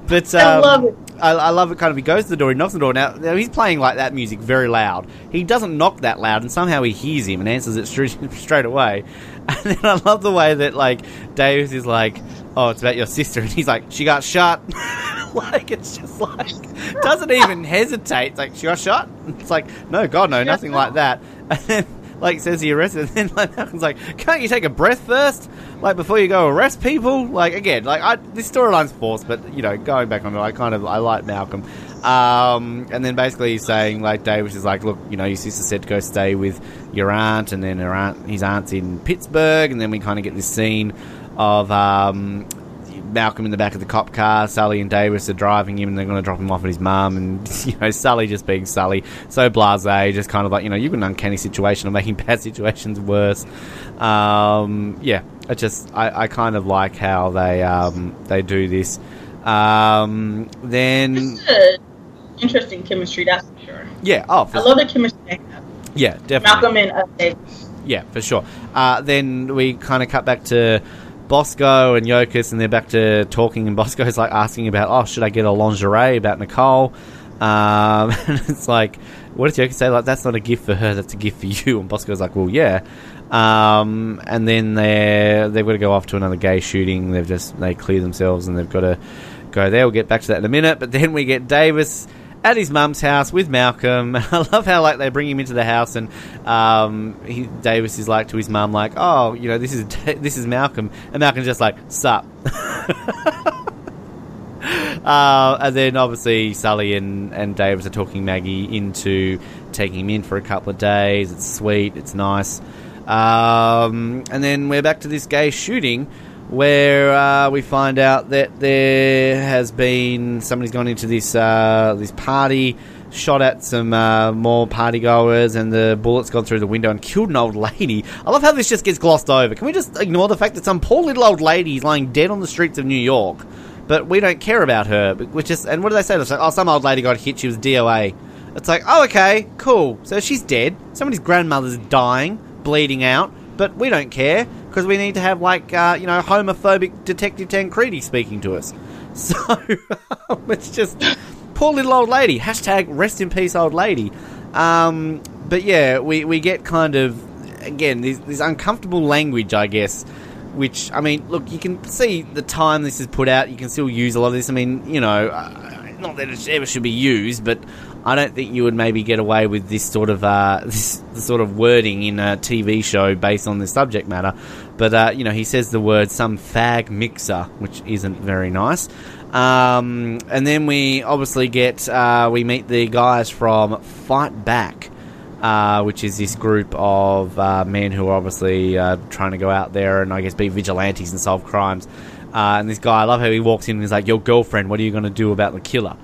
but um, I love it. I, I love it. Kind of, he goes to the door, he knocks on the door. Now, now he's playing like that music very loud. He doesn't knock that loud, and somehow he hears him and answers it straight, straight away. And then I love the way that like Davis is like, "Oh, it's about your sister," (laughs) and he's like, "She got shot." (laughs) like it's just like doesn't even hesitate. It's like she got shot. It's like no, God, no, nothing like that. (laughs) And then like says he arrested, and then like Malcolm's like, "Can't you take a breath first, like before you go arrest people?" Like again, like I, this storyline's forced, but you know, going back on it, I kind of I like Malcolm. Um, and then basically he's saying like Davis is like, look, you know, your sister said to go stay with your aunt, and then her aunt, his aunt's in Pittsburgh, and then we kind of get this scene of um, Malcolm in the back of the cop car. Sully and Davis are driving him, and they're going to drop him off at his mum. And (laughs) you know, Sully just being Sully, so blasé, just kind of like you know, you've got an uncanny situation of making (laughs) bad situations worse. Um, yeah, I just I, I kind of like how they um, they do this. Um, then interesting chemistry, that's for sure. yeah, oh, for, I love the chemistry yeah, definitely. Malcolm and uh, Davis. Yeah, for sure. Uh, then we kind of cut back to Bosco and Yokas, and they're back to talking. And Bosco's like asking about, oh, should I get a lingerie about Nicole? Um, (laughs) and it's like, what does Yokas say? Like, that's not a gift for her, that's a gift for you. And Bosco's like, well, yeah. Um, and then they're they've got to go off to another gay shooting. They've just they clear themselves, and they've got to go there. We'll get back to that in a minute. But then we get Davis at his mum's house with Malcolm. (laughs) I love how like they bring him into the house, and um, he, Davis is like to his mum, like, "Oh, you know, this is (laughs) this is Malcolm," and Malcolm's just like, "Sup." (laughs) Uh, and then obviously Sully and, and Davis are talking Maggie into taking him in for a couple of days. It's sweet, it's nice. Um, and then we're back to this gay shooting where uh, we find out that there has been somebody's gone into this uh, this party, shot at some uh, more party goers, and the bullets gone through the window and killed an old lady. I love how this just gets glossed over. Can we just ignore the fact that some poor little old lady is lying dead on the streets of New York? but we don't care about her. Which is, and what do they say? It's like, oh, some old lady got hit. She was DOA. It's like, oh, okay, cool. So she's dead. Somebody's grandmother's dying, bleeding out, but we don't care because we need to have like, uh, you know, homophobic Detective Tancredi speaking to us. (laughs) So it's just poor little old lady. Hashtag rest in peace, old lady. Um, but yeah, we we get kind of again this, this uncomfortable language, I guess which I mean, look, you can see the time this is put out. You can still use a lot of this. I mean, you know, uh, not that it ever should be used, but I don't think you would maybe get away with this sort of uh, (laughs) this, sort of wording in a TV show based on this subject matter. But uh, you know, he says the word "some fag mixer," which isn't very nice. Um, and then we obviously get uh, we meet the guys from Fight Back uh, which is this group of uh, men who are obviously uh, trying to go out there and I guess be vigilantes and solve crimes. Uh, and this guy, I love how he walks in and he's like, "Your girlfriend, what are you going to do about the killer?"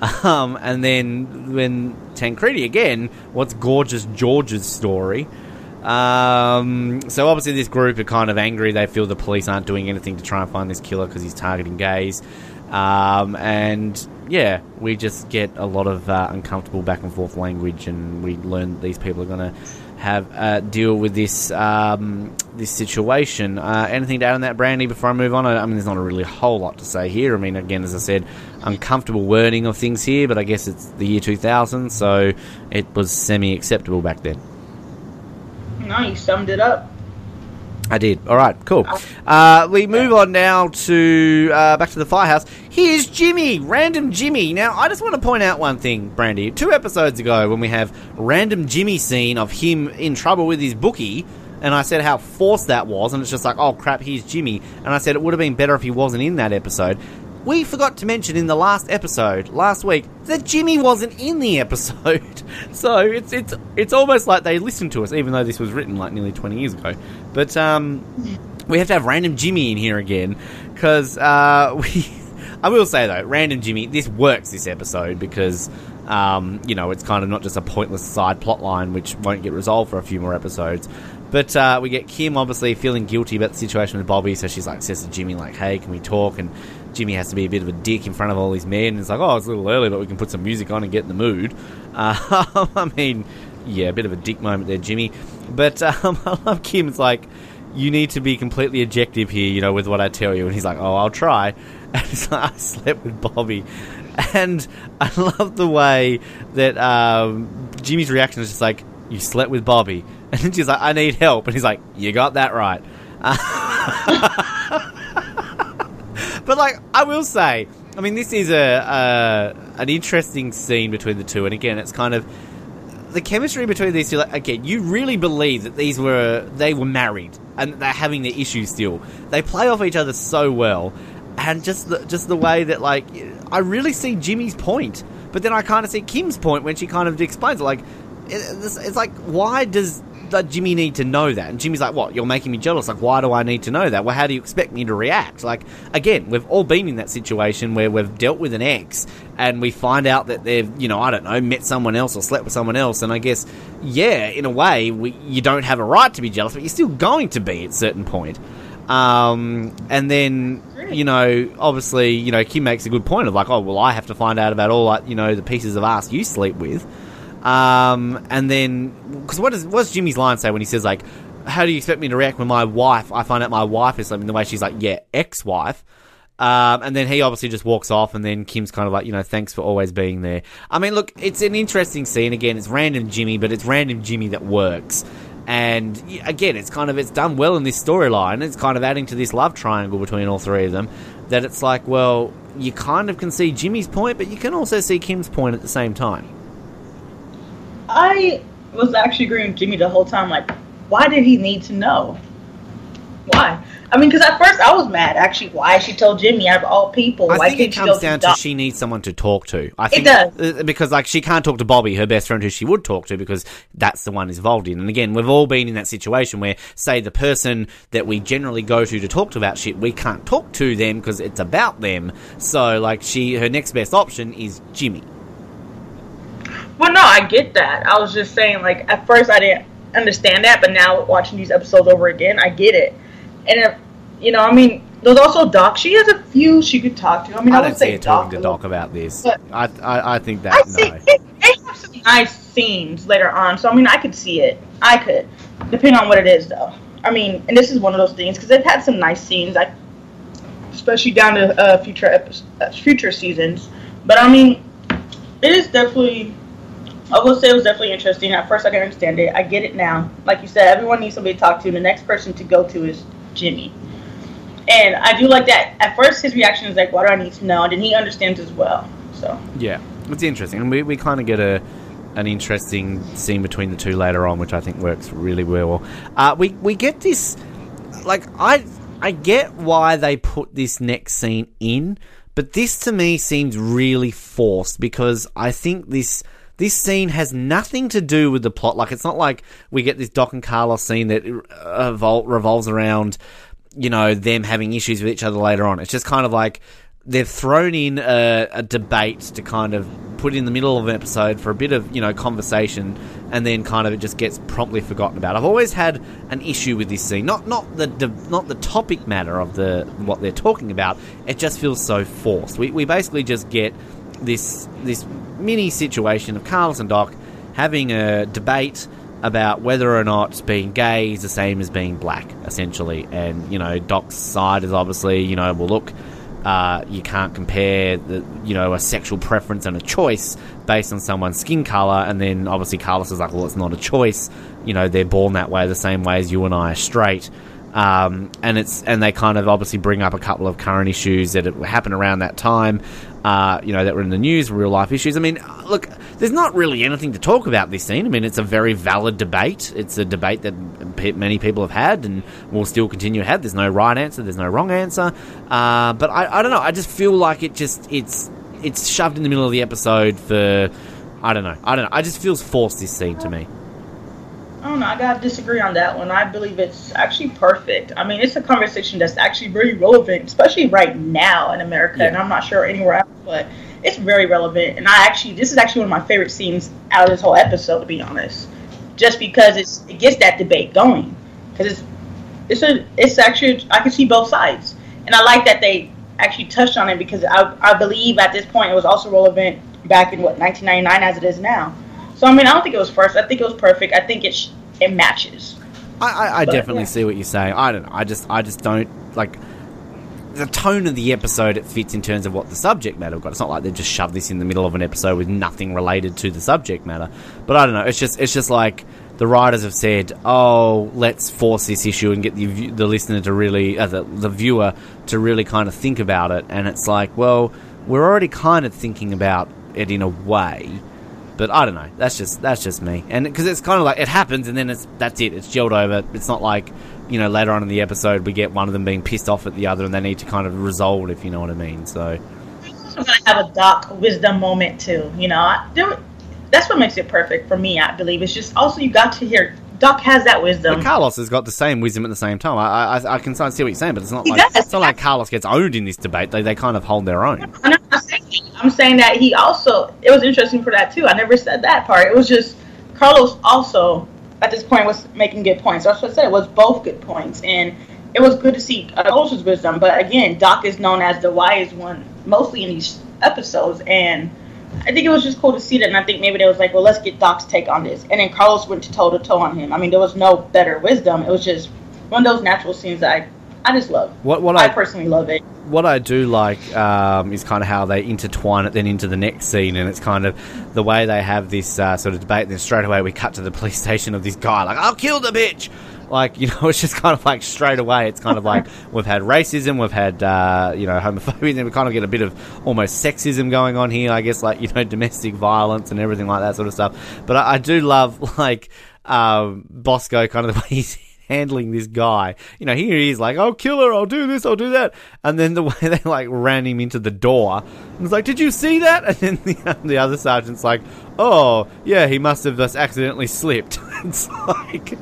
(laughs) Um, and then when Tancredi again, what's gorgeous George's story? Um, so obviously this group are kind of angry. They feel the police aren't doing anything to try and find this killer because he's targeting gays. Um, and yeah, we just get a lot of uh, uncomfortable back and forth language, and we learn that these people are going to have uh, deal with this um, this situation. Uh, anything to add on that, Brandy? Before I move on, I, I mean, there's not a really whole lot to say here. I mean, again, as I said, uncomfortable wording of things here, but I guess it's the year 2000, so it was semi acceptable back then. No, you summed it up. I did. All right, cool. Uh, we move on now to uh, back to the firehouse. Here's Jimmy, random Jimmy. Now, I just want to point out one thing, Brandy. Two episodes ago, when we have random Jimmy scene of him in trouble with his bookie, and I said how forced that was, and it's just like, oh crap, here's Jimmy. And I said it would have been better if he wasn't in that episode. We forgot to mention in the last episode last week that Jimmy wasn't in the episode, (laughs) so it's it's it's almost like they listened to us, even though this was written like nearly twenty years ago. But um, we have to have random Jimmy in here again because uh, (laughs) we. I will say though, random Jimmy, this works this episode because um, you know it's kind of not just a pointless side plot line which won't get resolved for a few more episodes. But uh, we get Kim obviously feeling guilty about the situation with Bobby, so she's like says to Jimmy like, "Hey, can we talk?" And Jimmy has to be a bit of a dick in front of all these men. And it's like, "Oh, it's a little early, but we can put some music on and get in the mood." Uh, (laughs) I mean, yeah, a bit of a dick moment there, Jimmy. But um, (laughs) I love Kim. It's like you need to be completely objective here, you know, with what I tell you. And he's like, "Oh, I'll try." (laughs) And it's like, I slept with Bobby, and I love the way that um, Jimmy's reaction is just like, "You slept with Bobby," and she's like, "I need help," and he's like, "You got that right." But like, I will say, I mean, this is a, a an interesting scene between the two, and again, it's kind of the chemistry between these two. Like, again, you really believe that these were they were married and they're having the issues still. They play off each other so well, and just the, just the way that like I really see Jimmy's point, but then I kind of see Kim's point when she kind of explains it. Like, it's like why does does Jimmy need to know that? And Jimmy's like, what? You're making me jealous. Like, why do I need to know that? Well, how do you expect me to react? Like, again, we've all been in that situation where we've dealt with an ex and we find out that they've, you know, I don't know, met someone else or slept with someone else. And I guess, yeah, in a way, we, you don't have a right to be jealous, but you're still going to be at a certain point. Um, and then, you know, obviously, you know, Kim makes a good point of like, oh, well, I have to find out about all, like, you know, the pieces of ass you sleep with. Um, and then, because what does what's Jimmy's line say when he says like, "How do you expect me to react when my wife? I find out my wife is sleeping the way she's like, yeah, ex-wife." Um, and then he obviously just walks off, and then Kim's kind of like, you know, thanks for always being there. I mean, look, it's an interesting scene. Again, it's random Jimmy, but it's random Jimmy that works. And again, it's kind of it's done well in this storyline. It's kind of adding to this love triangle between all three of them. That it's like, well, you kind of can see Jimmy's point, but you can also see Kim's point at the same time. I was actually agreeing with Jimmy the whole time. Like, why did he need to know? Why? I mean, because at first I was mad. Actually, why she told Jimmy out of all people? I why think it comes down to to she needs someone to talk to. I think does. uh, because like she can't talk to Bobby, her best friend, who she would talk to because that's the one involved in. And again, we've all been in that situation where, say, the person that we generally go to to talk to about shit, we can't talk to them because it's about them. So like she, her next best option is Jimmy. Well, no, I get that. I was just saying, like, at first I didn't understand that, but now watching these episodes over again, I get it. And, if, you know, I mean, there's also Doc. She has a few she could talk to. I mean, I, I would don't see say her talking to Doc. About this. I, I I think I that see. no. They, they have some nice scenes later on, so I mean, I could see it. I could, depending on what it is, though. I mean, and this is one of those things because they've had some nice scenes, I, especially down to uh, future episodes, uh, future seasons. But I mean, it is definitely. I will say it was definitely interesting. At first, I didn't understand it. I get it now. Like you said, everyone needs somebody to talk to. The next person to go to is Jimmy. And I do like that. At first, his reaction is like, "What do I need to know?" And then he understands as well. So Yeah, it's interesting, and we, we kind of get a an interesting scene between the two later on, which I think works really well. Uh, we we get this, like I I get why they put this next scene in, but this to me seems really forced because I think this this scene has nothing to do with the plot. Like, it's not like we get this Doc and Carlos scene that uh, evol- revolves around, you know, them having issues with each other later on. It's just kind of like they've thrown in a, a debate to kind of put in the middle of an episode for a bit of, you know, conversation, and then kind of it just gets promptly forgotten about. I've always had an issue with this scene. Not not the, the not the topic matter of the what they're talking about. It just feels so forced. We, we basically just get this this mini situation of Carlos and Doc having a debate about whether or not being gay is the same as being black, essentially. And you know, Doc's side is obviously, you know, well, look, uh, you can't compare the, you know, a sexual preference and a choice based on someone's skin color. And then obviously Carlos is like, well, it's not a choice. You know, they're born that way, the same way as you and I are straight. Um, and it's and they kind of obviously bring up a couple of current issues that happened around that time uh, you know, that were in the news, real life issues. I mean, look, there's not really anything to talk about this scene. I mean, it's a very valid debate. It's a debate that many people have had and will still continue to have. There's no right answer. There's no wrong answer. Uh, but I, I don't know. I just feel like it just it's it's shoved in the middle of the episode for I don't know. I don't know. I just feels forced this scene to me. I don't know. I gotta disagree on that one. I believe it's actually perfect. I mean, it's a conversation that's actually very relevant, especially right now in America, yeah. and I'm not sure anywhere else, but it's very relevant. And I actually, this is actually one of my favorite scenes out of this whole episode, to be honest, just because it's it gets that debate going. Because it's it's a it's actually I can see both sides, and I like that they actually touched on it because I I believe at this point it was also relevant back in what 1999 as it is now. So I mean, I don't think it was first. I think it was perfect. I think it sh- it matches. I, I, I but, definitely yeah. see what you're saying. I don't know. I just I just don't like the tone of the episode. It fits in terms of what the subject matter got. It's not like they just shoved this in the middle of an episode with nothing related to the subject matter. But I don't know. It's just it's just like the writers have said, "Oh, let's force this issue and get the the listener to really, uh, the, the viewer to really kind of think about it." And it's like, well, we're already kind of thinking about it in a way. But I don't know. That's just that's just me. And because it's kind of like it happens, and then it's that's it. It's gelled over. It's not like you know later on in the episode we get one of them being pissed off at the other, and they need to kind of resolve if you know what I mean. So. I'm gonna have a dark wisdom moment too. You know, that's what makes it perfect for me. I believe it's just also you got to hear Doc has that wisdom. But Carlos has got the same wisdom at the same time. I I, I can see what you're saying, but it's not he like does. it's not like Carlos gets owned in this debate. They they kind of hold their own. I'm, not saying, I'm saying that he also it was interesting for that too. I never said that part. It was just Carlos also at this point was making good points. That's what I said. It was both good points, and it was good to see Carlos's wisdom. But again, Doc is known as the wise one mostly in these episodes, and I think it was just cool to see that, and I think maybe they was like, well, let's get Doc's take on this, and then Carlos went to toe to toe on him. I mean, there was no better wisdom. It was just one of those natural scenes that I, I just love. What what I, I personally love it. What I do like um, is kind of how they intertwine it then into the next scene, and it's kind of the way they have this uh, sort of debate. And then straight away we cut to the police (laughs) station of this guy like, "I'll kill the bitch." Like, you know, (laughs) it's just kind of like straight away, it's kind of like (laughs) we've had racism, we've had, uh, you know, homophobia, and we kind of get a bit of almost sexism going on here, I guess, like, (laughs) you know, domestic violence and everything like that sort of stuff. But I, I do love, like, um, Bosco, kind of the way he's handling this guy. You know, here he is like, I'll kill her, I'll do this, I'll do that. And then the way they like ran him into the door, and it's like, did you see that? And then the, the other sergeant's like, oh, yeah, he must have just accidentally slipped. it's like,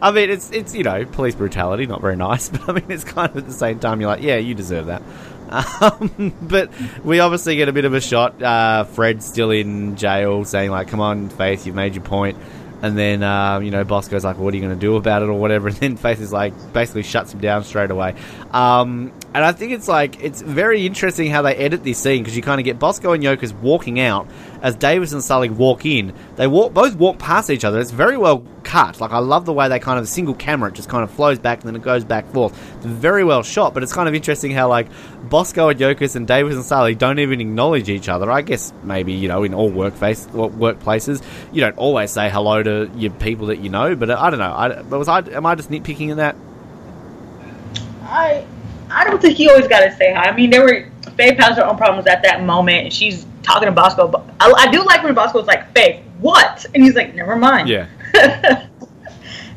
I mean, it's it's you know police brutality, not very nice, (laughs) but I mean it's kind of at the same time you're like, yeah, you deserve that. (laughs) Um, but we obviously get a bit of a shot. Uh, Fred's still in jail, saying like, "Come on, Faith, you've made your point." And then uh, you know, boss goes like, "What are you going to do about it?" or whatever. (laughs) And then Faith is like, basically shuts him down straight away. Um, and I think it's like it's very interesting how they edit this scene because you kind of get Bosco and Yokas walking out as Davis and Sully walk in. They walk both walk past each other. It's very well cut. Like I love the way they kind of single camera it just kind of flows back and then it goes back forth. It's very well shot, but it's kind of interesting how like Bosco and Yokas and Davis and Sully don't even acknowledge each other. I guess maybe you know in all workplace workplaces you don't always say hello to your people that you know, but I don't know. I, was I am I just nitpicking in that? I I don't think you always got to say hi. I mean, there were Faith has her own problems at that moment. And she's talking to Bosco. But I, I do like when Bosco's like, Faith, what? And he's like, never mind. Yeah. (laughs)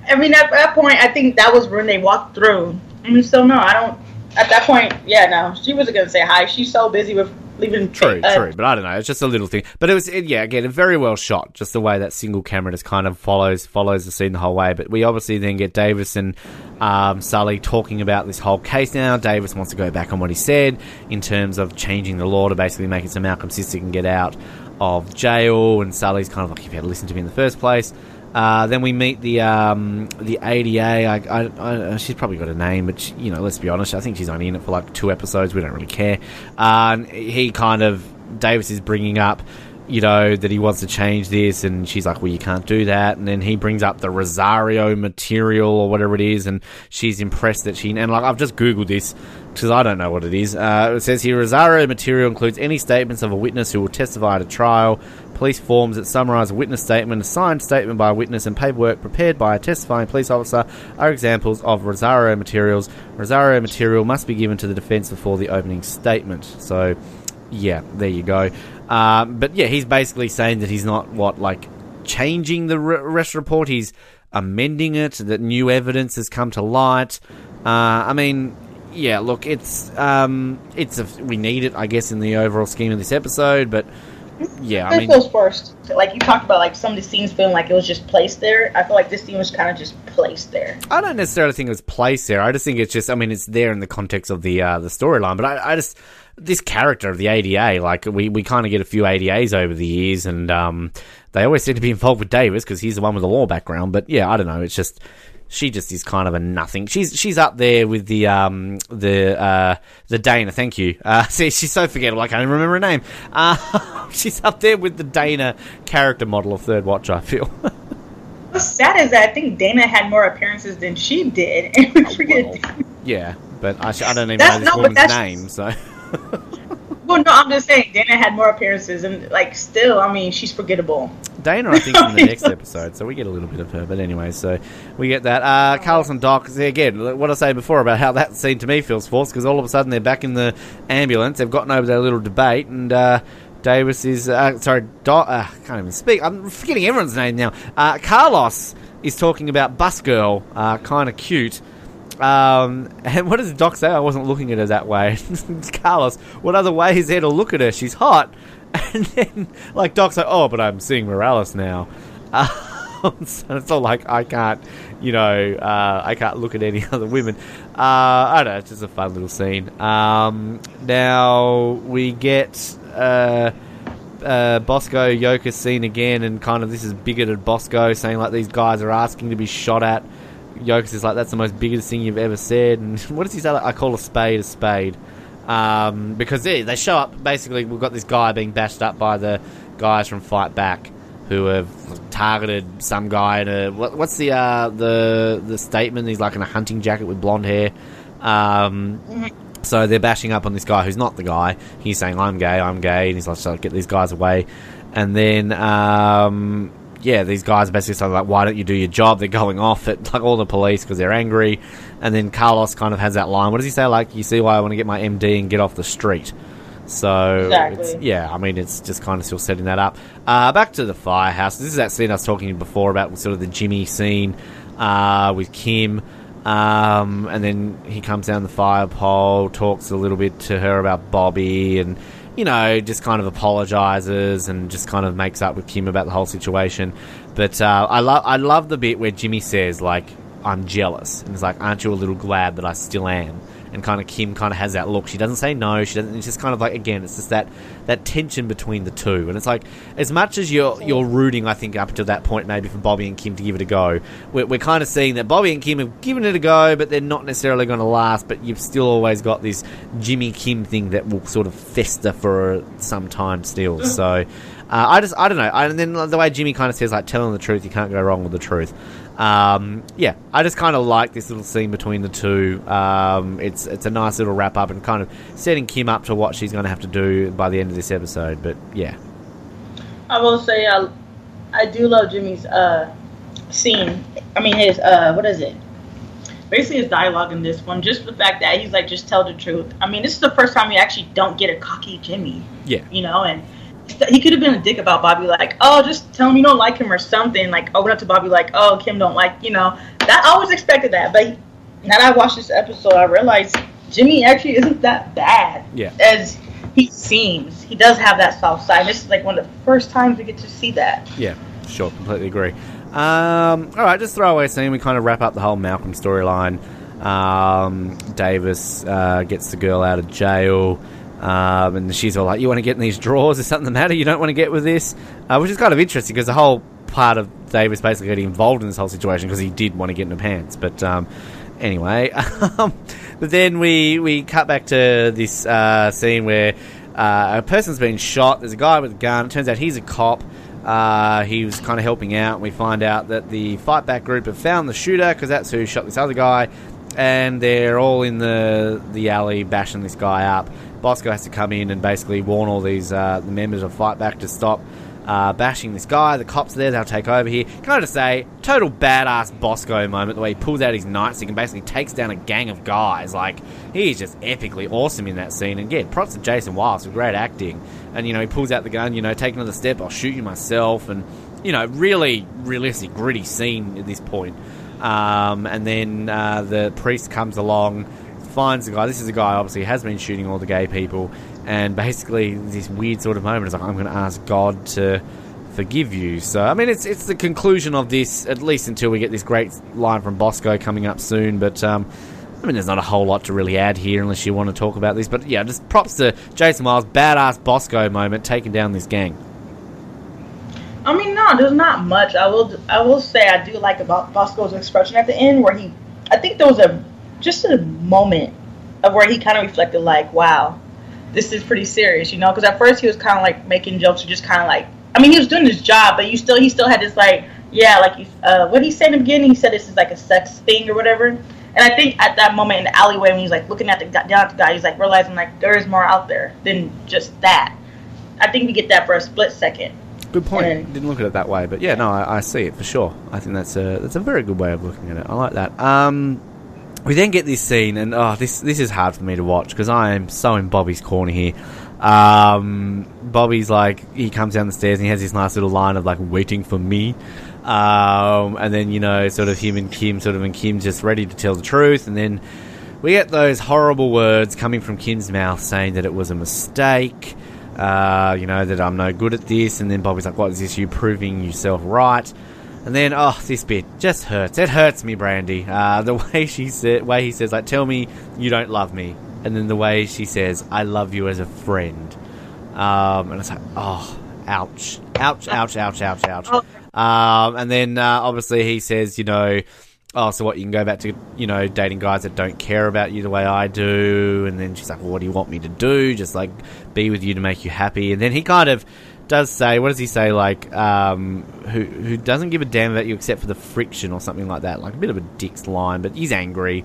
I mean, at that point, I think that was when they walked through. I mean, so no, I don't. At that point, yeah, no, she wasn't gonna say hi. She's so busy with leaving. True, uh, true, but I don't know. It's just a little thing. But it was, it, yeah, again, very well shot. Just the way that single camera just kind of follows follows the scene the whole way. But we obviously then get Davis and um, Sully talking about this whole case now. Davis wants to go back on what he said in terms of changing the law to basically make it so Malcolm Sister can get out of jail, and Sully's kind of like, if you had to listen to me in the first place. Uh, then we meet the um, the ADA. I, I, I, she's probably got a name, but she, you know, let's be honest. I think she's only in it for like two episodes. We don't really care. Uh, he kind of Davis is bringing up, you know, that he wants to change this, and she's like, "Well, you can't do that." And then he brings up the Rosario material or whatever it is, and she's impressed that she and like I've just googled this because I don't know what it is. Uh, it says here Rosario material includes any statements of a witness who will testify at a trial, police forms that summarise a witness statement, a signed statement by a witness, and paperwork prepared by a testifying police officer are examples of Rosario materials. Rosario material must be given to the defence before the opening statement. So, yeah, there you go. Um, but yeah, he's basically saying that he's not what like changing the arrest report. He's amending it. That new evidence has come to light. Uh, I mean, yeah, look, it's um, it's a, we need it, I guess, in the overall scheme of this episode. But yeah, I mean, feels first. Like you talked about, like some of the scenes feeling like it was just placed there. I feel like this scene was kind of just placed there. I don't necessarily think it was placed there. I just think it's just. I mean, it's there in the context of the uh, the storyline. But I, I just this character of the ADA, like we, we kind of get a few ADAs over the years, and um, they always seem to be involved with Davis because he's the one with the law background. But yeah, I don't know. It's just she just is kind of a nothing. She's she's up there with the um the uh the Dana. Thank you. Uh, (laughs) see, she's so forgettable. I can't even remember her name. Uh, (laughs) she's up there with the Dana character model of Third Watch. I feel. (laughs) What's sad is that I think Dana had more appearances than she did, and we forget. Well, yeah, but I, I don't even that's, know this no, woman's name, so. well, no, I'm just saying Dana had more appearances, and like still, I mean, she's forgettable. Dana, I think, in the (laughs) next episode, so we get a little bit of her. But anyway, so we get that. Uh, Carlos and Doc, again, what I say before about how that scene to me feels forced, because all of a sudden they're back in the ambulance, they've gotten over their little debate, and uh, Davis is, uh, sorry, Doc, uh, I can't even speak. I'm forgetting everyone's name now. Uh, Carlos is talking about Bus Girl, uh, kind of cute. Um, (laughs) and what does Doc say? I wasn't looking at her that way. (laughs) Carlos, what other way is there to look at her? She's hot. (laughs) And then, like, Doc's like, oh, but I'm seeing Morales now. (laughs) Um, so it's all like, I can't, you know, uh, I can't look at any (laughs) other women. Uh, I don't know, it's just a fun little scene. Um, now, we get uh, uh, Bosco Yoka scene again, and kind of this is bigoted Bosco saying, like, these guys are asking to be shot at. Yokas is like, that's the most biggest thing you've ever said. And what does he say? Like, I call a spade a spade. Um, because yeah, they show up. Basically, we've got this guy being bashed up by the guys from Fight Back, who have targeted some guy in a what, what's the uh, the the statement? He's like in a hunting jacket with blonde hair. Um, so they're bashing up on this guy who's not the guy. He's saying I'm gay, I'm gay, and he's like, "So get these guys away." And then um, yeah, these guys are basically saying like, "Why don't you do your job?" They're going off at like all the police because they're angry, and then Carlos kind of has that line. What does he say? Like, "You see why I want to get my MD and get off the street." So exactly. yeah, I mean, it's just kind of still setting that up. Uh, back to the firehouse. This is that scene I was talking before about, sort of the Jimmy scene uh, with Kim. Um, and then he comes down the fire pole, talks a little bit to her about Bobby, and you know, just kind of apologizes and just kind of makes up with Kim about the whole situation. But uh, I love I love the bit where Jimmy says like, "I'm jealous," and he's like, "Aren't you a little glad that I still am?" And kind of Kim kind of has that look. She doesn't say no. She doesn't. It's just kind of like again, it's just that that tension between the two. And it's like as much as you're you're rooting, I think up to that point maybe for Bobby and Kim to give it a go. We're, we're kind of seeing that Bobby and Kim have given it a go, but they're not necessarily going to last. But you've still always got this Jimmy Kim thing that will sort of fester for some time still. (laughs) So. Uh, I just, I don't know. And then the way Jimmy kind of says, like, telling the truth, you can't go wrong with the truth. Um, yeah, I just kind of like this little scene between the two. Um, it's it's a nice little wrap up and kind of setting Kim up to what she's going to have to do by the end of this episode. But yeah, I will say I, I do love Jimmy's uh, scene. I mean his uh, what is it? Basically his dialogue in this one. Just the fact that he's like, just tell the truth. I mean, this is the first time you actually don't get a cocky Jimmy. Yeah, you know, and he could have been a dick about Bobby, like, oh, just tell him you don't like him or something. Like, open up to Bobby, like, oh, Kim don't like, you know. That I always expected that, but now that I watched this episode, I realized Jimmy actually isn't that bad Yeah. as he seems. He does have that soft side. This is like one of the first times we get to see that. Yeah, sure, completely agree. Um, all right, just throwaway scene. We kind of wrap up the whole Malcolm storyline. Um, Davis uh, gets the girl out of jail, um, and she's all like, "You want to get in these drawers? Is something the matter? You don't want to get with this?" Uh, which is kind of interesting because the whole part of Davis basically getting involved in this whole situation because he did want to get in the pants. But um, anyway, (laughs) um, but then we we cut back to this uh, scene where uh, a person's been shot. There's a guy with a gun. It turns out he's a cop. Uh, he was kind of helping out. We find out that the fight back group have found the shooter because that's who shot this other guy, and they're all in the the alley bashing this guy up. Bosco has to come in and basically warn all these uh, the members of fight back to stop uh, bashing this guy. The cops are there, they'll take over here. Can I just say, total badass Bosco moment, the way he pulls out his nightstick and basically takes down a gang of guys. Like, he's just epically awesome in that scene. And yeah, props to Jason Wiles for great acting. And, you know, he pulls out the gun, you know, take another step, I'll shoot you myself. And, you know, really realistic, gritty scene at this point. Um, and then uh, the priest comes along, finds the guy. This is a guy, obviously, has been shooting all the gay people and basically this weird sort of moment is like I'm going to ask God to forgive you. So I mean, it's it's the conclusion of this at least until we get this great line from Bosco coming up soon. But um, I mean, there's not a whole lot to really add here unless you want to talk about this. But yeah, just props to Jason Wiles, badass Bosco moment taking down this gang. I mean, no, there's not much. I will, I will say, I do like about Bosco's expression at the end, where he, I think there was a just a moment of where he kind of reflected, like, wow, this is pretty serious, you know? Because at first he was kind of like making jokes, or just kind of like, I mean, he was doing his job, but you still, he still had this like, yeah, like, uh, what he said in the beginning, he said this is like a sex thing or whatever. And I think at that moment in the alleyway, when he's like looking at the guy, down at the guy, he's like realizing like there is more out there than just that. I think we get that for a split second. Good point. And- Didn't look at it that way, but yeah, no, I, I see it for sure. I think that's a that's a very good way of looking at it. I like that. Um, we then get this scene, and oh, this this is hard for me to watch because I am so in Bobby's corner here. Um, Bobby's like he comes down the stairs and he has this nice little line of like waiting for me. Um, and then you know, sort of him and Kim, sort of, and Kim's just ready to tell the truth, and then we get those horrible words coming from Kim's mouth saying that it was a mistake. Uh, you know that I'm no good at this, and then Bobby's like, "What is this? You proving yourself right?" And then, oh, this bit just hurts. It hurts me, Brandy. Uh, the (laughs) way she said, way he says, like, "Tell me you don't love me," and then the way she says, "I love you as a friend." Um, and it's like, oh, ouch, ouch, ouch, ouch, ouch, ouch. Um, and then uh, obviously he says, you know, oh, so what? You can go back to you know dating guys that don't care about you the way I do. And then she's like, well, what do you want me to do? Just like be with you to make you happy. And then he kind of does say, what does he say? Like, um, who who doesn't give a damn about you except for the friction or something like that. Like a bit of a dick's line, but he's angry.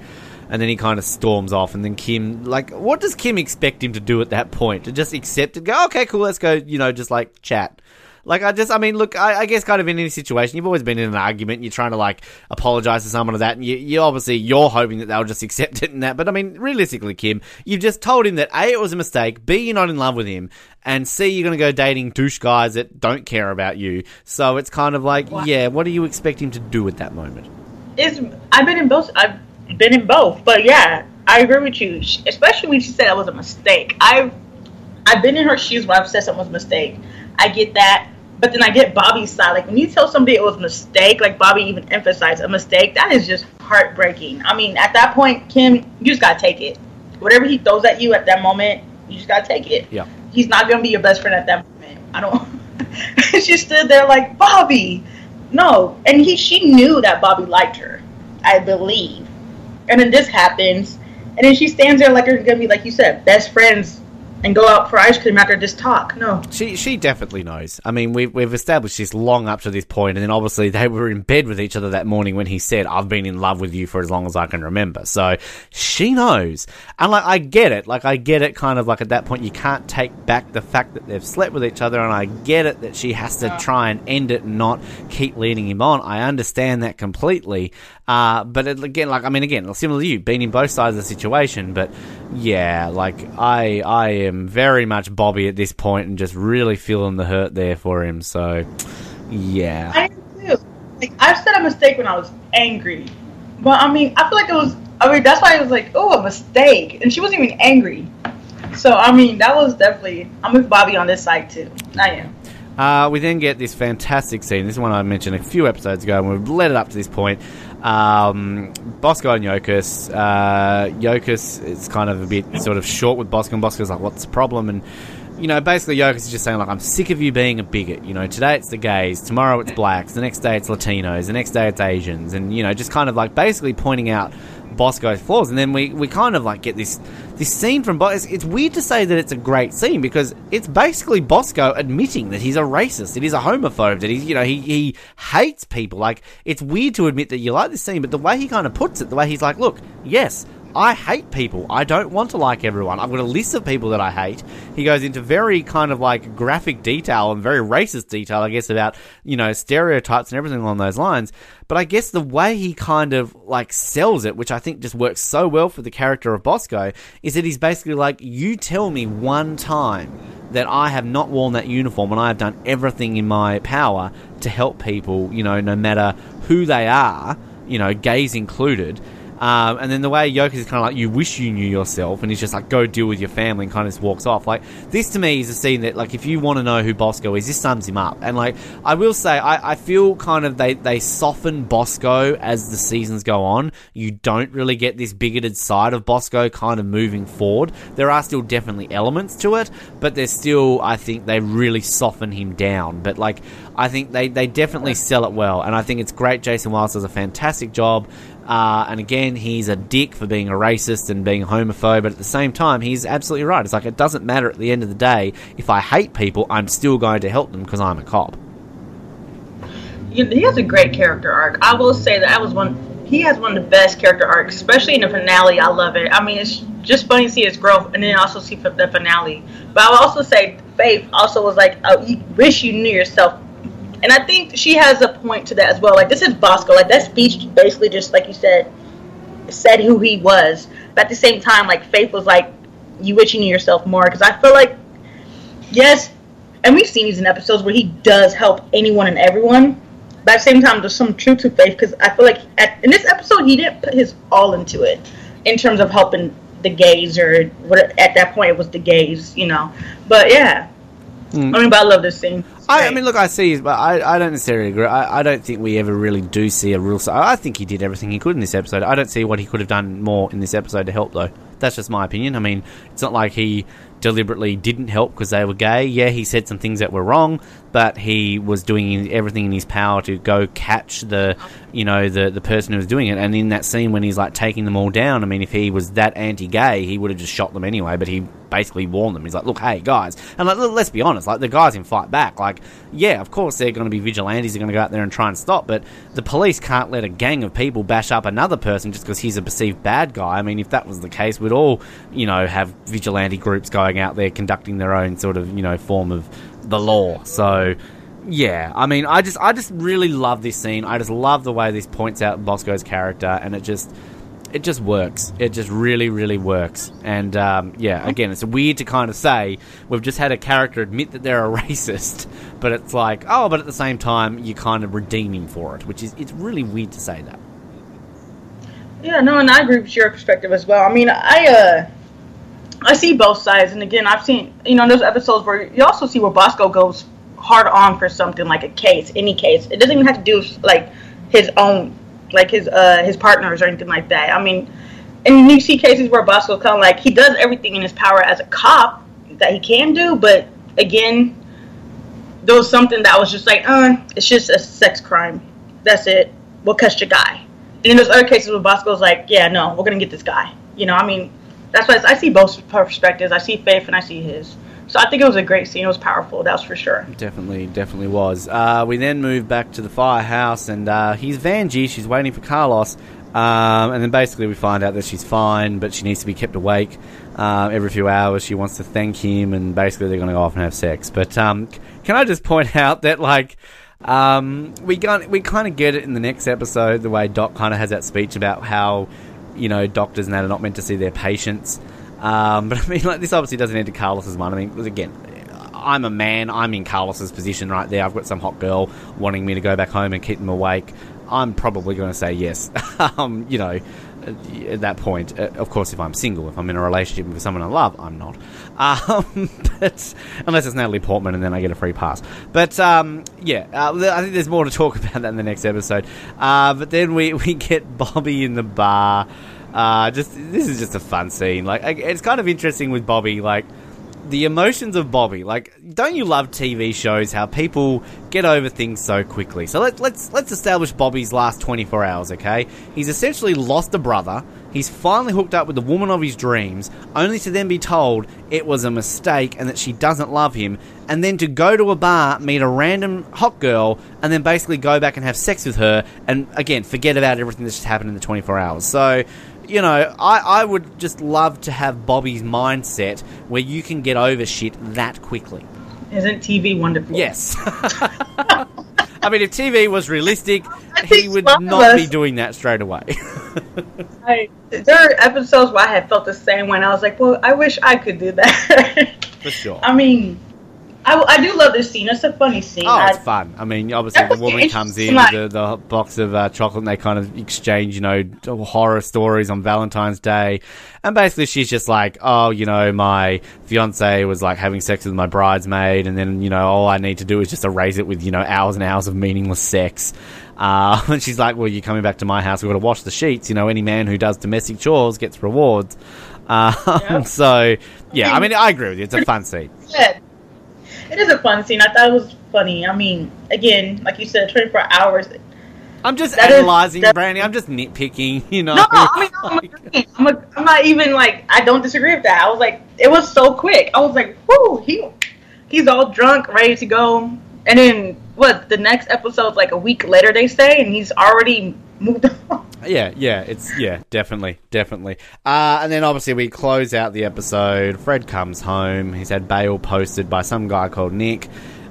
And then he kind of storms off, and then Kim, like, what does Kim expect him to do at that point? To just accept it, go, okay, cool, let's go, you know, just like chat. Like, I just, I mean, look, I, I guess kind of in any situation, you've always been in an argument, and you're trying to, like, apologize to someone of that, and you, you obviously, you're hoping that they'll just (laughs) accept it and that. But, I mean, realistically, Kim, you've just told him that A, it was a mistake, B, you're not in love with him, and C, you're going to go dating douche guys that don't care about you. So it's kind of like, Wow. yeah, what do you expect him to do at that moment? It's I've been in both. I've been in both, but yeah, I agree with you. Especially when she said it was a mistake. I've I've been in her shoes where I've said something was a mistake. I get that, but then I get Bobby's side. Like when you tell somebody it was a mistake, like Bobby even emphasized a mistake, that is just heartbreaking. I mean, at that point, Kim, you just gotta take it. Whatever he throws at you at that moment, you just gotta take it. Yeah. He's not gonna be your best friend at that moment. I don't. (laughs) she stood there like Bobby. No, and he she knew that Bobby liked her, I believe. And then this happens, and then she stands there like they're gonna be like you said, best friends, and go out for ice cream after this talk. No, She she definitely knows. I mean, we've we've established this long up to this point, and then obviously they were in bed with each other that morning when he said, "I've been in love with you for as long as I can remember." So she knows, and like I get it. Like I get it. Kind of like at that point, you can't take back the fact that they've slept with each other, and I get it that she has to Yeah. try and end it and not keep leading him on. I understand that completely. Uh, but it, again, like I mean, again, similar to you, being in both sides of the situation, but yeah, like I I am very much Bobby at this point and just really feeling the hurt there for him. So yeah, I am too. Like I've said a mistake when I was angry, but I mean, I feel like it was I mean, that's why I was like, oh, a mistake, and she wasn't even angry. So I mean, that was definitely. I'm with Bobby on this side too. I am. Uh, we then get this fantastic scene. This is one I mentioned a few episodes ago, and we've led it up to this point. Um, Bosco and Yokas. Uh, Yokas is kind of a bit sort of short with Bosco, and Bosco's like, "What's the problem?" And you know, basically Yokas is just saying like, "I'm sick of you being a bigot." You know, today it's the gays, tomorrow it's blacks, the next day it's Latinos, the next day it's Asians, and you know, just kind of like basically pointing out Bosco's flaws, and then we, we kind of like get this this scene from Bosco. It's, it's, weird to say that it's a great scene because it's basically Bosco admitting that he's a racist, that he's a homophobe, that he's you know he he hates people. Like it's weird to admit that you like this scene, but the way he kind of puts it, the way he's like, look, yes, I hate people. I don't want to like everyone. I've got a list of people that I hate. He goes into very kind of like graphic detail and very racist detail, I guess, about, you know, stereotypes and everything along those lines. But I guess the way he kind of like sells it, which I think just works so well for the character of Bosco, is that he's basically like, you tell me one time that I have not worn that uniform and I have done everything in my power to help people, you know, no matter who they are, you know, gays included um, and then the way Yokas is kind of like, you wish you knew yourself, and he's just like, go deal with your family, and kind of just walks off. Like, this to me is a scene that, like, if you want to know who Bosco is, this sums him up. And, like, I will say, I, I feel kind of they, they soften Bosco as the seasons go on. You don't really get this bigoted side of Bosco kind of moving forward. There are still definitely elements to it, but there's still, I think, they really soften him down. But, like, I think they, they definitely sell it well, and I think it's great. Jason Wiles does a fantastic job. Uh, and again, he's a dick for being a racist and being homophobe, but at the same time, he's absolutely right. It's like it doesn't matter at the end of the day. If I hate people, I'm still going to help them because I'm a cop. He has a great character arc. I will say that I was one. He has one of the best character arcs, especially in the finale. I love it. I mean, it's just funny to see his growth, and then also see the finale. But I will also say, Faith also was like, oh, "You wish you knew yourself and I think she has a point to that as well. Like this is Bosco. Like that speech basically just like you said said who he was. But at the same time, like Faith was like, you wish you knew yourself more. Because I feel like, yes, and we've seen these in episodes where he does help anyone and everyone. But at the same time, there's some truth to Faith because I feel like at, in this episode he didn't put his all into it in terms of helping the gays or what at that point it was the gays, you know. But yeah, Mm. I mean, but I love this scene. I, I, mean, look, I see, but I, I don't necessarily agree. I, I don't think we ever really do see a real. I think he did everything he could in this episode. I don't see what he could have done more in this episode to help, though. That's just my opinion. I mean, it's not like he deliberately didn't help because they were gay. Yeah, he said some things that were wrong, but he was doing everything in his power to go catch the, you know, the the person who was doing it. And in that scene when he's like taking them all down, I mean, if he was that anti-gay, he would have just shot them anyway. But he basically warned them. He's like, "Look, hey guys," and like, let's be honest, like the guys in fight back. Like, yeah, of course they're going to be vigilantes. They're going to go out there and try and stop, but the police can't let a gang of people bash up another person just because he's a perceived bad guy. I mean, if that was the case, we'd all, you know, have vigilante groups going out there conducting their own sort of, you know, form of the law. So yeah, I mean, I just I just really love this scene. I just love the way this points out Bosco's character, and it just it just works. It just really, really works. And um, yeah, again, it's weird to kind of say we've just had a character admit that they're a (laughs) racist, but it's like, oh, but at the same time, you kind of redeem him for it, which is it's really weird to say that. Yeah, no, and I agree with your perspective as well. I mean, I uh, I see both sides, and again, I've seen you know those episodes where you also see where Bosco goes hard on for something like a case, any case. It doesn't even have to do like his own, like his uh his partners or anything like that. I mean, and you see cases where Bosco kind of like he does everything in his power as a cop that he can do, but again, there was something that was just like, uh, it's just a sex crime. That's it. We'll catch your guy. And then there's other cases where Bosco's like, yeah, no, we're gonna get this guy. You know, I mean, that's why I see both perspectives. I see Faith and I see his. So I think it was a great scene. It was powerful. That's for sure. Definitely, definitely was. Uh, we then move back to the firehouse, and uh, he's Vanjie. She's waiting for Carlos, um, and then basically we find out that she's fine, but she needs to be kept awake uh, every few hours. She wants to thank him, and basically they're going to go off and have sex. But um, can I just point (laughs) out that like. Um, we got, we kind of get it in the next episode the way Doc kind of has that speech about how you know, doctors and that are not meant to see their patients. Um, (laughs) but I mean, like, this obviously doesn't enter Carlos's mind. I mean, again, I'm a man. I'm in Carlos's position right there. I've got some hot girl wanting me to go back home and keep them awake. I'm probably going to say yes. (laughs) um, you know, at, at that point. Uh, of course, if I'm single, if I'm in a relationship with someone I love, I'm not. (laughs) Um, but unless it's Natalie Portman, and then I get a free pass. But um, yeah, uh, I think there's more to talk (laughs) about that in the next episode. Uh, but then we we get Bobby in the bar. Uh, just this is just a fun scene. Like it's kind of interesting with Bobby. Like the emotions of Bobby. Like, don't you love TV shows how people get over things so quickly? So let, let's let's establish Bobby's last 24 hours. Okay, he's essentially lost a brother. He's finally hooked up with the woman of his dreams, only to then be told it was a mistake and that she doesn't love him, and then to go to a bar, meet a random hot girl, and then basically go back and have sex with her, and again forget about everything that's just happened in the 24 hours. So you know, I, I would just love to have Bobby's mindset where you can get over shit that quickly. Isn't TV wonderful? Yes. (laughs) I mean, if TV was realistic, he would not be doing that straight away. (laughs) I, there are episodes where I had felt the same when I was like, well, I wish I could do that. For sure. (laughs) I mean, I, I do love this scene. It's a funny scene. Oh, it's I, fun. I mean, obviously the woman comes in like, with the, the, box of uh, chocolate, and they kind of exchange, you know, horror stories on Valentine's Day, and basically she's just like, oh, you know, my fiance was like having sex with my bridesmaid, and then you know, all I need to do is just erase it with you know hours and hours of meaningless sex. Uh, (laughs) and she's like, well, you're coming back to my house. We've got to wash the sheets. You know, any man who does domestic chores gets rewards. (laughs) Uh, yep. so yeah, I mean, I agree with you. It's a fun scene. Yeah it is a fun scene. I thought it was funny. I mean, again, like you said, 24 hours. I'm just analyzing, is, Brandy. I'm just nitpicking, (laughs) you know. No, I mean, I'm, like, I'm, a, I'm not even like I don't disagree with that. I was like, it was so quick. I was like, whoo, he he's all drunk, ready to go, and then what? The next episode's like a week later, they say, and he's already moved (laughs) on. Yeah, yeah, it's yeah, definitely, definitely. Uh, and then obviously we close out the episode. Fred comes home. He's had bail posted by some guy called Nick.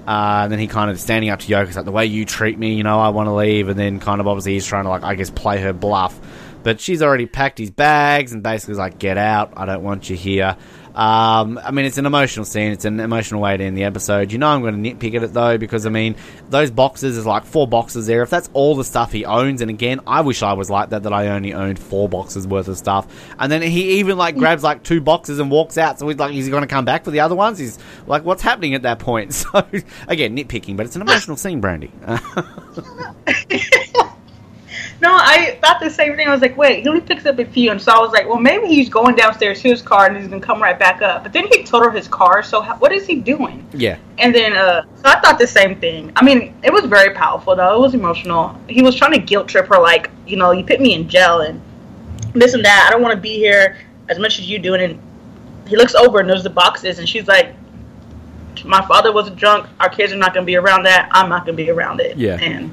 Uh, and then he kind of standing up to Yokas, like the way you treat me, you know, I want to leave. And then kind of obviously he's trying to like I guess play her bluff, but she's already packed his bags and basically is like, get out, I don't want you here. Um, I mean, it's an emotional scene. It's an emotional way to end the episode. You know, I'm going to nitpick at it though because I mean, those boxes is like four boxes there. If that's all the stuff he owns, and again, I wish I was like that. That I only owned four boxes worth of stuff, and then he even like grabs like two boxes and walks out. So he's like, he's going to come back for the other ones. He's like, what's happening at that point? (laughs) So again, nitpicking, but it's an emotional scene, Brandy. (laughs) (laughs) No, I thought the same thing. I was like, wait, he only picks up a few, and so I was like, well, maybe he's going downstairs to his car and he's gonna come right back up. But then he totaled his car, so how, what is he doing? Yeah. And then, uh, so I thought the same thing. I mean, it was very powerful though. It was emotional. He was trying to guilt trip her, like, you know, you put me in jail and this and that. I don't want to be here as much as you do. And he looks over and there's the boxes, and she's like, my father was a drunk. Our kids are not gonna be around that. I'm not gonna be around it. Yeah. And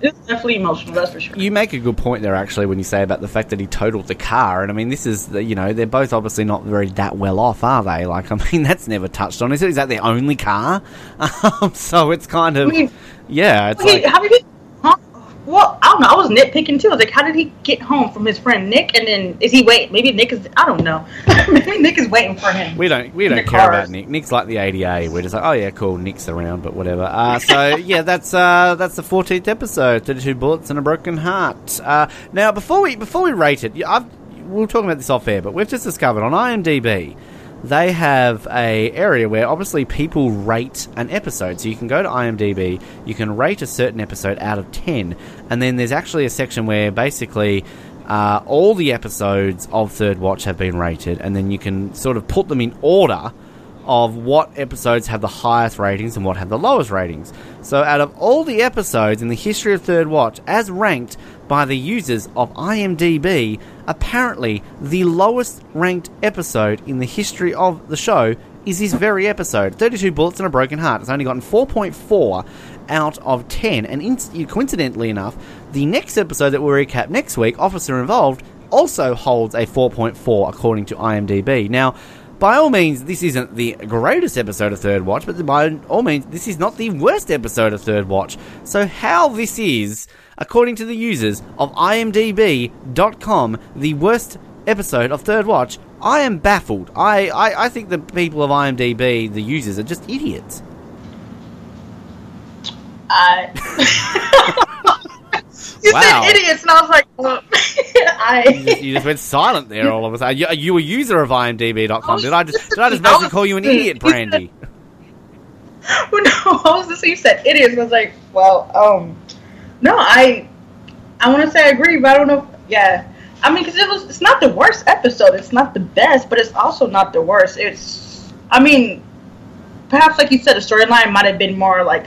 it's definitely emotional. That's for sure. You make a good point there, actually, when you say about the fact that he totaled the car. And I mean, this is the, you know they're both obviously not very that well off, are they? Like, (laughs) I mean, that's never touched on. Is it? Is that their only car? (laughs) Um, so it's kind of I mean, yeah. It's like, how did he? Well, I don't know. I was nitpicking too. I was like, how did he get home from his friend Nick? And then is he wait? Maybe Nick is. I don't know. (laughs) maybe Nick is waiting for him. We don't. We don't care cars. about Nick. Nick's like the ADA. We're just like, oh yeah, cool. Nick's around, but whatever. Uh, so (laughs) yeah, that's uh, that's the fourteenth episode. Thirty-two bullets and a broken heart. Uh, now before we before we rate it, I've, we'll talk about this off air, but we've just discovered on IMDb they have a area where obviously people rate an episode. So you can go to IMDb, you can rate a certain episode out of 10, and then there's actually a section where basically uh, all the episodes of Third Watch have been rated, and then you can sort of put them in order of what episodes have the highest ratings and what have the lowest ratings. So, out of all the episodes in the history of Third Watch, as ranked by the users of IMDb, apparently the lowest ranked episode in the history of the show is this very episode 32 Bullets and a Broken Heart. It's only gotten 4.4 out of 10, and in- coincidentally enough, the next episode that we'll recap next week, Officer Involved, also holds a 4.4 according to IMDb. Now, by all means, this isn't the greatest episode of Third Watch, but by all means, this is not the worst episode of Third Watch. So, how this is, according to the users of IMDb.com, the worst episode of Third Watch, I am baffled. I, I, I think the people of IMDb, the users, are just idiots. Uh, (laughs) You Wow. said idiots, and I was like, well, (laughs) I. You just, you just went silent there all of a sudden. You, are you a user of IMDb.com? Did I just did I just I basically call you an (laughs) idiot, Brandy? no, I was just you said idiots. and I was like, well, um, no, I, I want to say I agree, but I don't know. If, yeah, I mean, because it was, it's not the worst episode. It's not the best, but it's also not the worst. It's, I mean, perhaps like you said, the storyline might have been more like,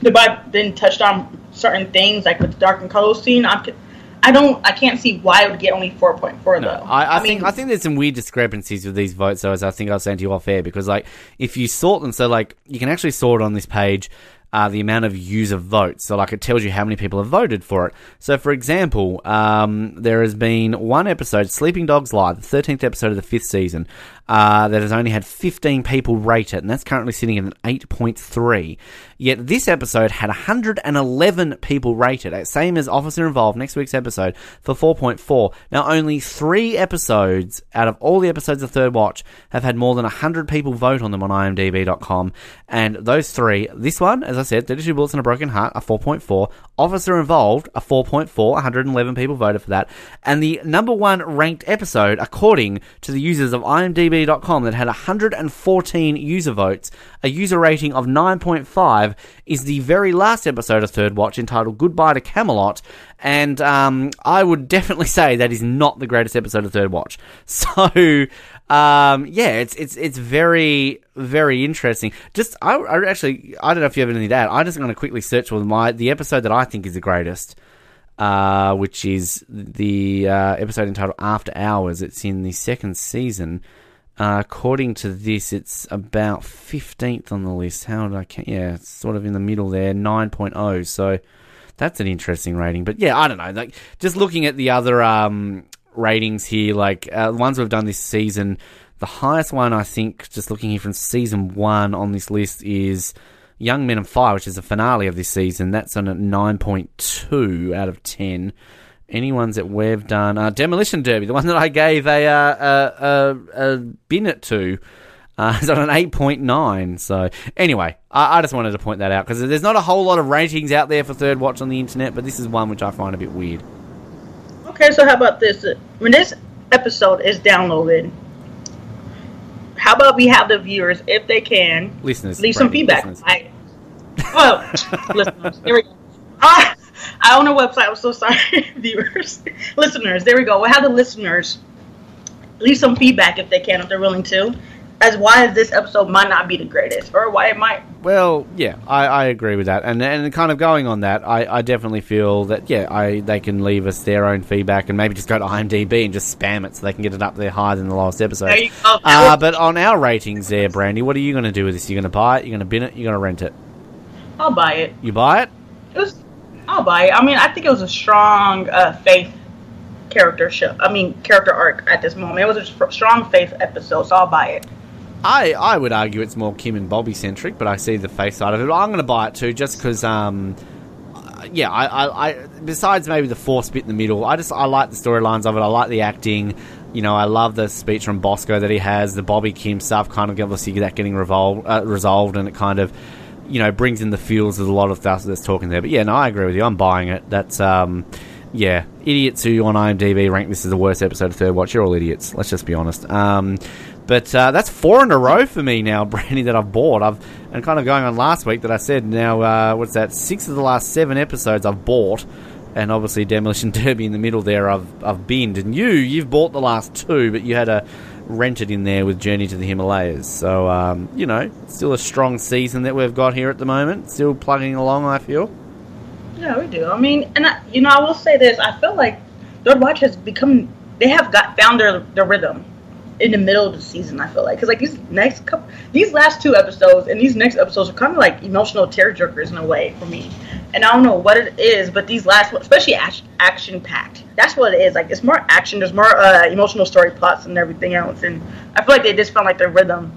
they might have been touched on certain things, like with the dark and color scene. I could, I don't, I can't see why it would get only four point four though. I, I, think I think there's some weird discrepancies with these votes, though, as I think I was saying to you off air, because like if you sort them, so like you can actually sort on this page uh, the amount of user votes, so like it tells you how many people have voted for it. So for example, um, there has been one episode, Sleeping Dogs Live, the thirteenth episode of the fifth season, uh, that has only had 15 people rate it, and that's currently sitting at an 8.3. Yet this episode had 111 people rate it, same as Officer Involved, next week's episode, for 4.4. Now, only three episodes out of all the episodes of Third Watch have had more than 100 people vote on them on IMDb.com, and those three, this one, as I said, 32 Bullets and a Broken Heart, a 4.4, Officer Involved, a 4.4, 111 people voted for that, and the number one ranked episode, according to the users of IMDb.com, that had 114 user votes, a user rating of 9.5, is the very last episode of Third Watch entitled Goodbye to Camelot, and um, I would definitely say that is not the greatest episode of Third Watch. (laughs) So, um, yeah, it's it's it's very very interesting. Just I, I actually I don't know if you have anything to add. I'm just going to quickly search for my the episode that I think is the greatest uh, which is the uh, episode entitled After Hours. It's in the second season. Uh, according to this, it's about 15th on the list. How did I count? Yeah, it's sort of in the middle there, 9.0. So that's an interesting rating. But yeah, I don't know. Like just looking at the other um, ratings here, like uh, the ones we've done this season, the highest one I think, just looking here from season one on this list is Young Men and Fire, which is the finale of this season. That's on a 9.2 out of 10. Any ones that we've done, uh, Demolition Derby, the one that I gave a uh, a, a, a it to, uh, (laughs) is on an 8.9. So, anyway, I, I just wanted to point that out because there's not a whole lot of ratings out there for Third Watch on the internet, but this is one which I find a bit weird. Okay, so how about this? When this episode is downloaded, how about we have the viewers, if they can, Listeners, leave some feedback. listeners. I, well, (laughs) listeners, here we go. Ah, I own a website. I'm so sorry, (laughs) viewers, listeners. There we go. We'll have the listeners leave some feedback if they can, if they're willing to, as why this episode might not be the greatest, or why it might. Well, yeah, I, I agree with that, and and kind of going on that, I, I definitely feel that yeah, I they can leave us their own feedback and maybe just go to IMDb and just spam it so they can get it up there higher than the last episode. There you go. Uh, but on our ratings there, Brandy, what are you going to do with this? You're going to buy it? You're going to bin it? You're going to rent it? I'll buy it. You buy it? It was. I'll buy it. I mean, I think it was a strong uh, faith character show. I mean, character arc at this moment. It was a strong faith episode, so I'll buy it. I, I would argue it's more Kim and Bobby centric, but I see the faith side of it. I'm going to buy it too, just because. Um, uh, yeah, I, I, I. Besides maybe the force bit in the middle, I just I like the storylines of it. I like the acting. You know, I love the speech from Bosco that he has. The Bobby Kim stuff, kind of obviously that getting revolved, uh, resolved, and it kind of, you know, brings in the feels of a lot of stuff that's talking there. But yeah, no, I agree with you. I'm buying it. That's um, yeah, idiots who on IMDb rank this as the worst episode of Third Watch. You're all idiots. Let's just be honest. Um, but uh, that's four in a row for me now, (laughs) Brandy, that I've bought. I've and kind of going on last week that I said now. Uh, what's that? Six of the last seven episodes I've bought, and obviously Demolition (laughs) Derby in the middle there. I've I've binned, and you you've bought the last two, but you had a rented in there with Journey to the Himalayas. So um, you know, still a strong season that we've got here at the moment. Still plugging along, I feel. Yeah, we do. I mean, and I, you know, I will say this: I feel like Third Watch has become. They have got found their their rhythm in the middle of the season. I feel like because like these next couple, these last two episodes and these next episodes are kind of like emotional tearjerkers in a way for me. And I don't know what it is, but these last, especially action packed, that's what it is. Like it's more action. There's more uh, emotional story plots and everything else. And I feel like they just found like their rhythm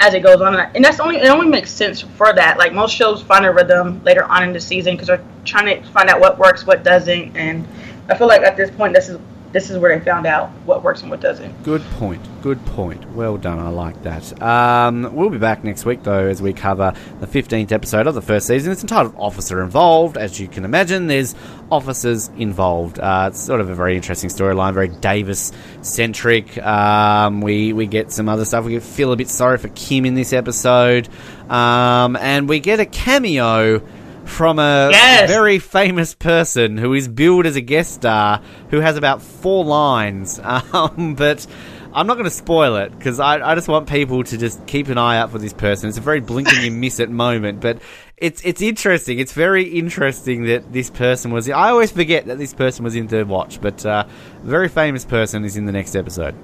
as it goes on, and that's only it only makes sense for that. Like most shows find a rhythm later on in the season because they're trying to find out what works, what doesn't, and I feel like at this point this is this is where they found out what works and what doesn't. Good point. Good point. Well done. I like that. Um, we'll be back next week, though, as we cover the 15th episode of the first season. It's entitled Officer Involved. As you can imagine, there's officers involved. Uh, it's sort of a very interesting storyline, very Davis centric. Um, we, we get some other stuff. We feel a bit sorry for Kim in this episode. Um, and we get a cameo from a Yes. very famous person who is billed as a guest star who has about four lines. (laughs) Um, but I'm not going to spoil it because I, I just want people to just keep an eye out for this person. It's a very blink and you miss it moment, but it's it's interesting. It's very interesting that this person was. I always forget that this person was in Third Watch, but uh, a very famous person is in the next episode.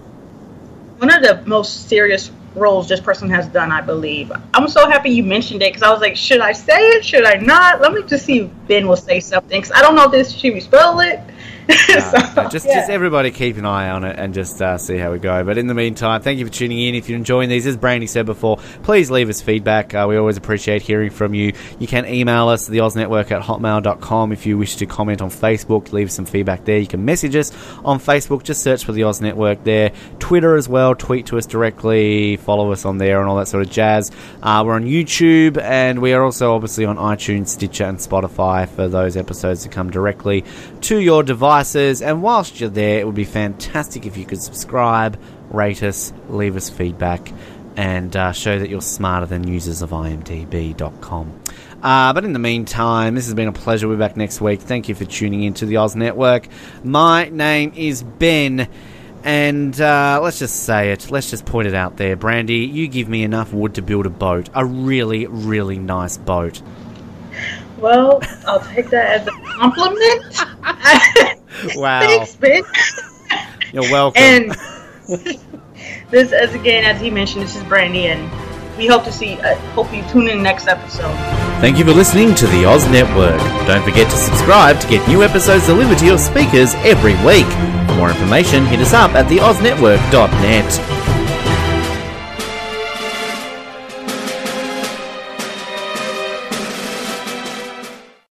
One of the most serious roles this person has done, I believe. I'm so happy you mentioned it because I was like, should I say it? Should I not? Let me just see if Ben will say something because I don't know if this should we spell it. (laughs) So, Uh, just, yeah. just everybody keep an eye on it and just uh, see how we go. But in the meantime, thank you for tuning in. If you're enjoying these, as Brandy said before, please leave us feedback. Uh, we always appreciate hearing from you. You can email us, the Network at hotmail.com. If you wish to comment on Facebook, leave some feedback there. You can message us on Facebook. Just search for the Oz Network there. Twitter as well. Tweet to us directly. Follow us on there and all that sort of jazz. Uh, we're on YouTube and we are also obviously on iTunes, Stitcher, and Spotify for those episodes to come directly to your devices. And whilst you're there, it would be fantastic if you could subscribe, rate us, leave us feedback, and uh, show that you're smarter than users of imdb.com. Uh, but in the meantime, this has been a pleasure. We'll be back next week. Thank you for tuning in to the Oz Network. My name is Ben. And uh, let's just say it. Let's just point it out there. Brandy, you give me enough wood to build a boat. A really, really nice boat. Well, I'll take that as a compliment. (laughs) (laughs) Wow. Thanks, Ben. You're welcome. And (laughs) (laughs) this, as again, as he mentioned, this is Brandy, and we hope to see. Uh, hope you tune in next episode. Thank you for listening to the Oz Network. Don't forget to subscribe to get new episodes delivered to your speakers every week. For more information, hit us up at theoznetwork.net.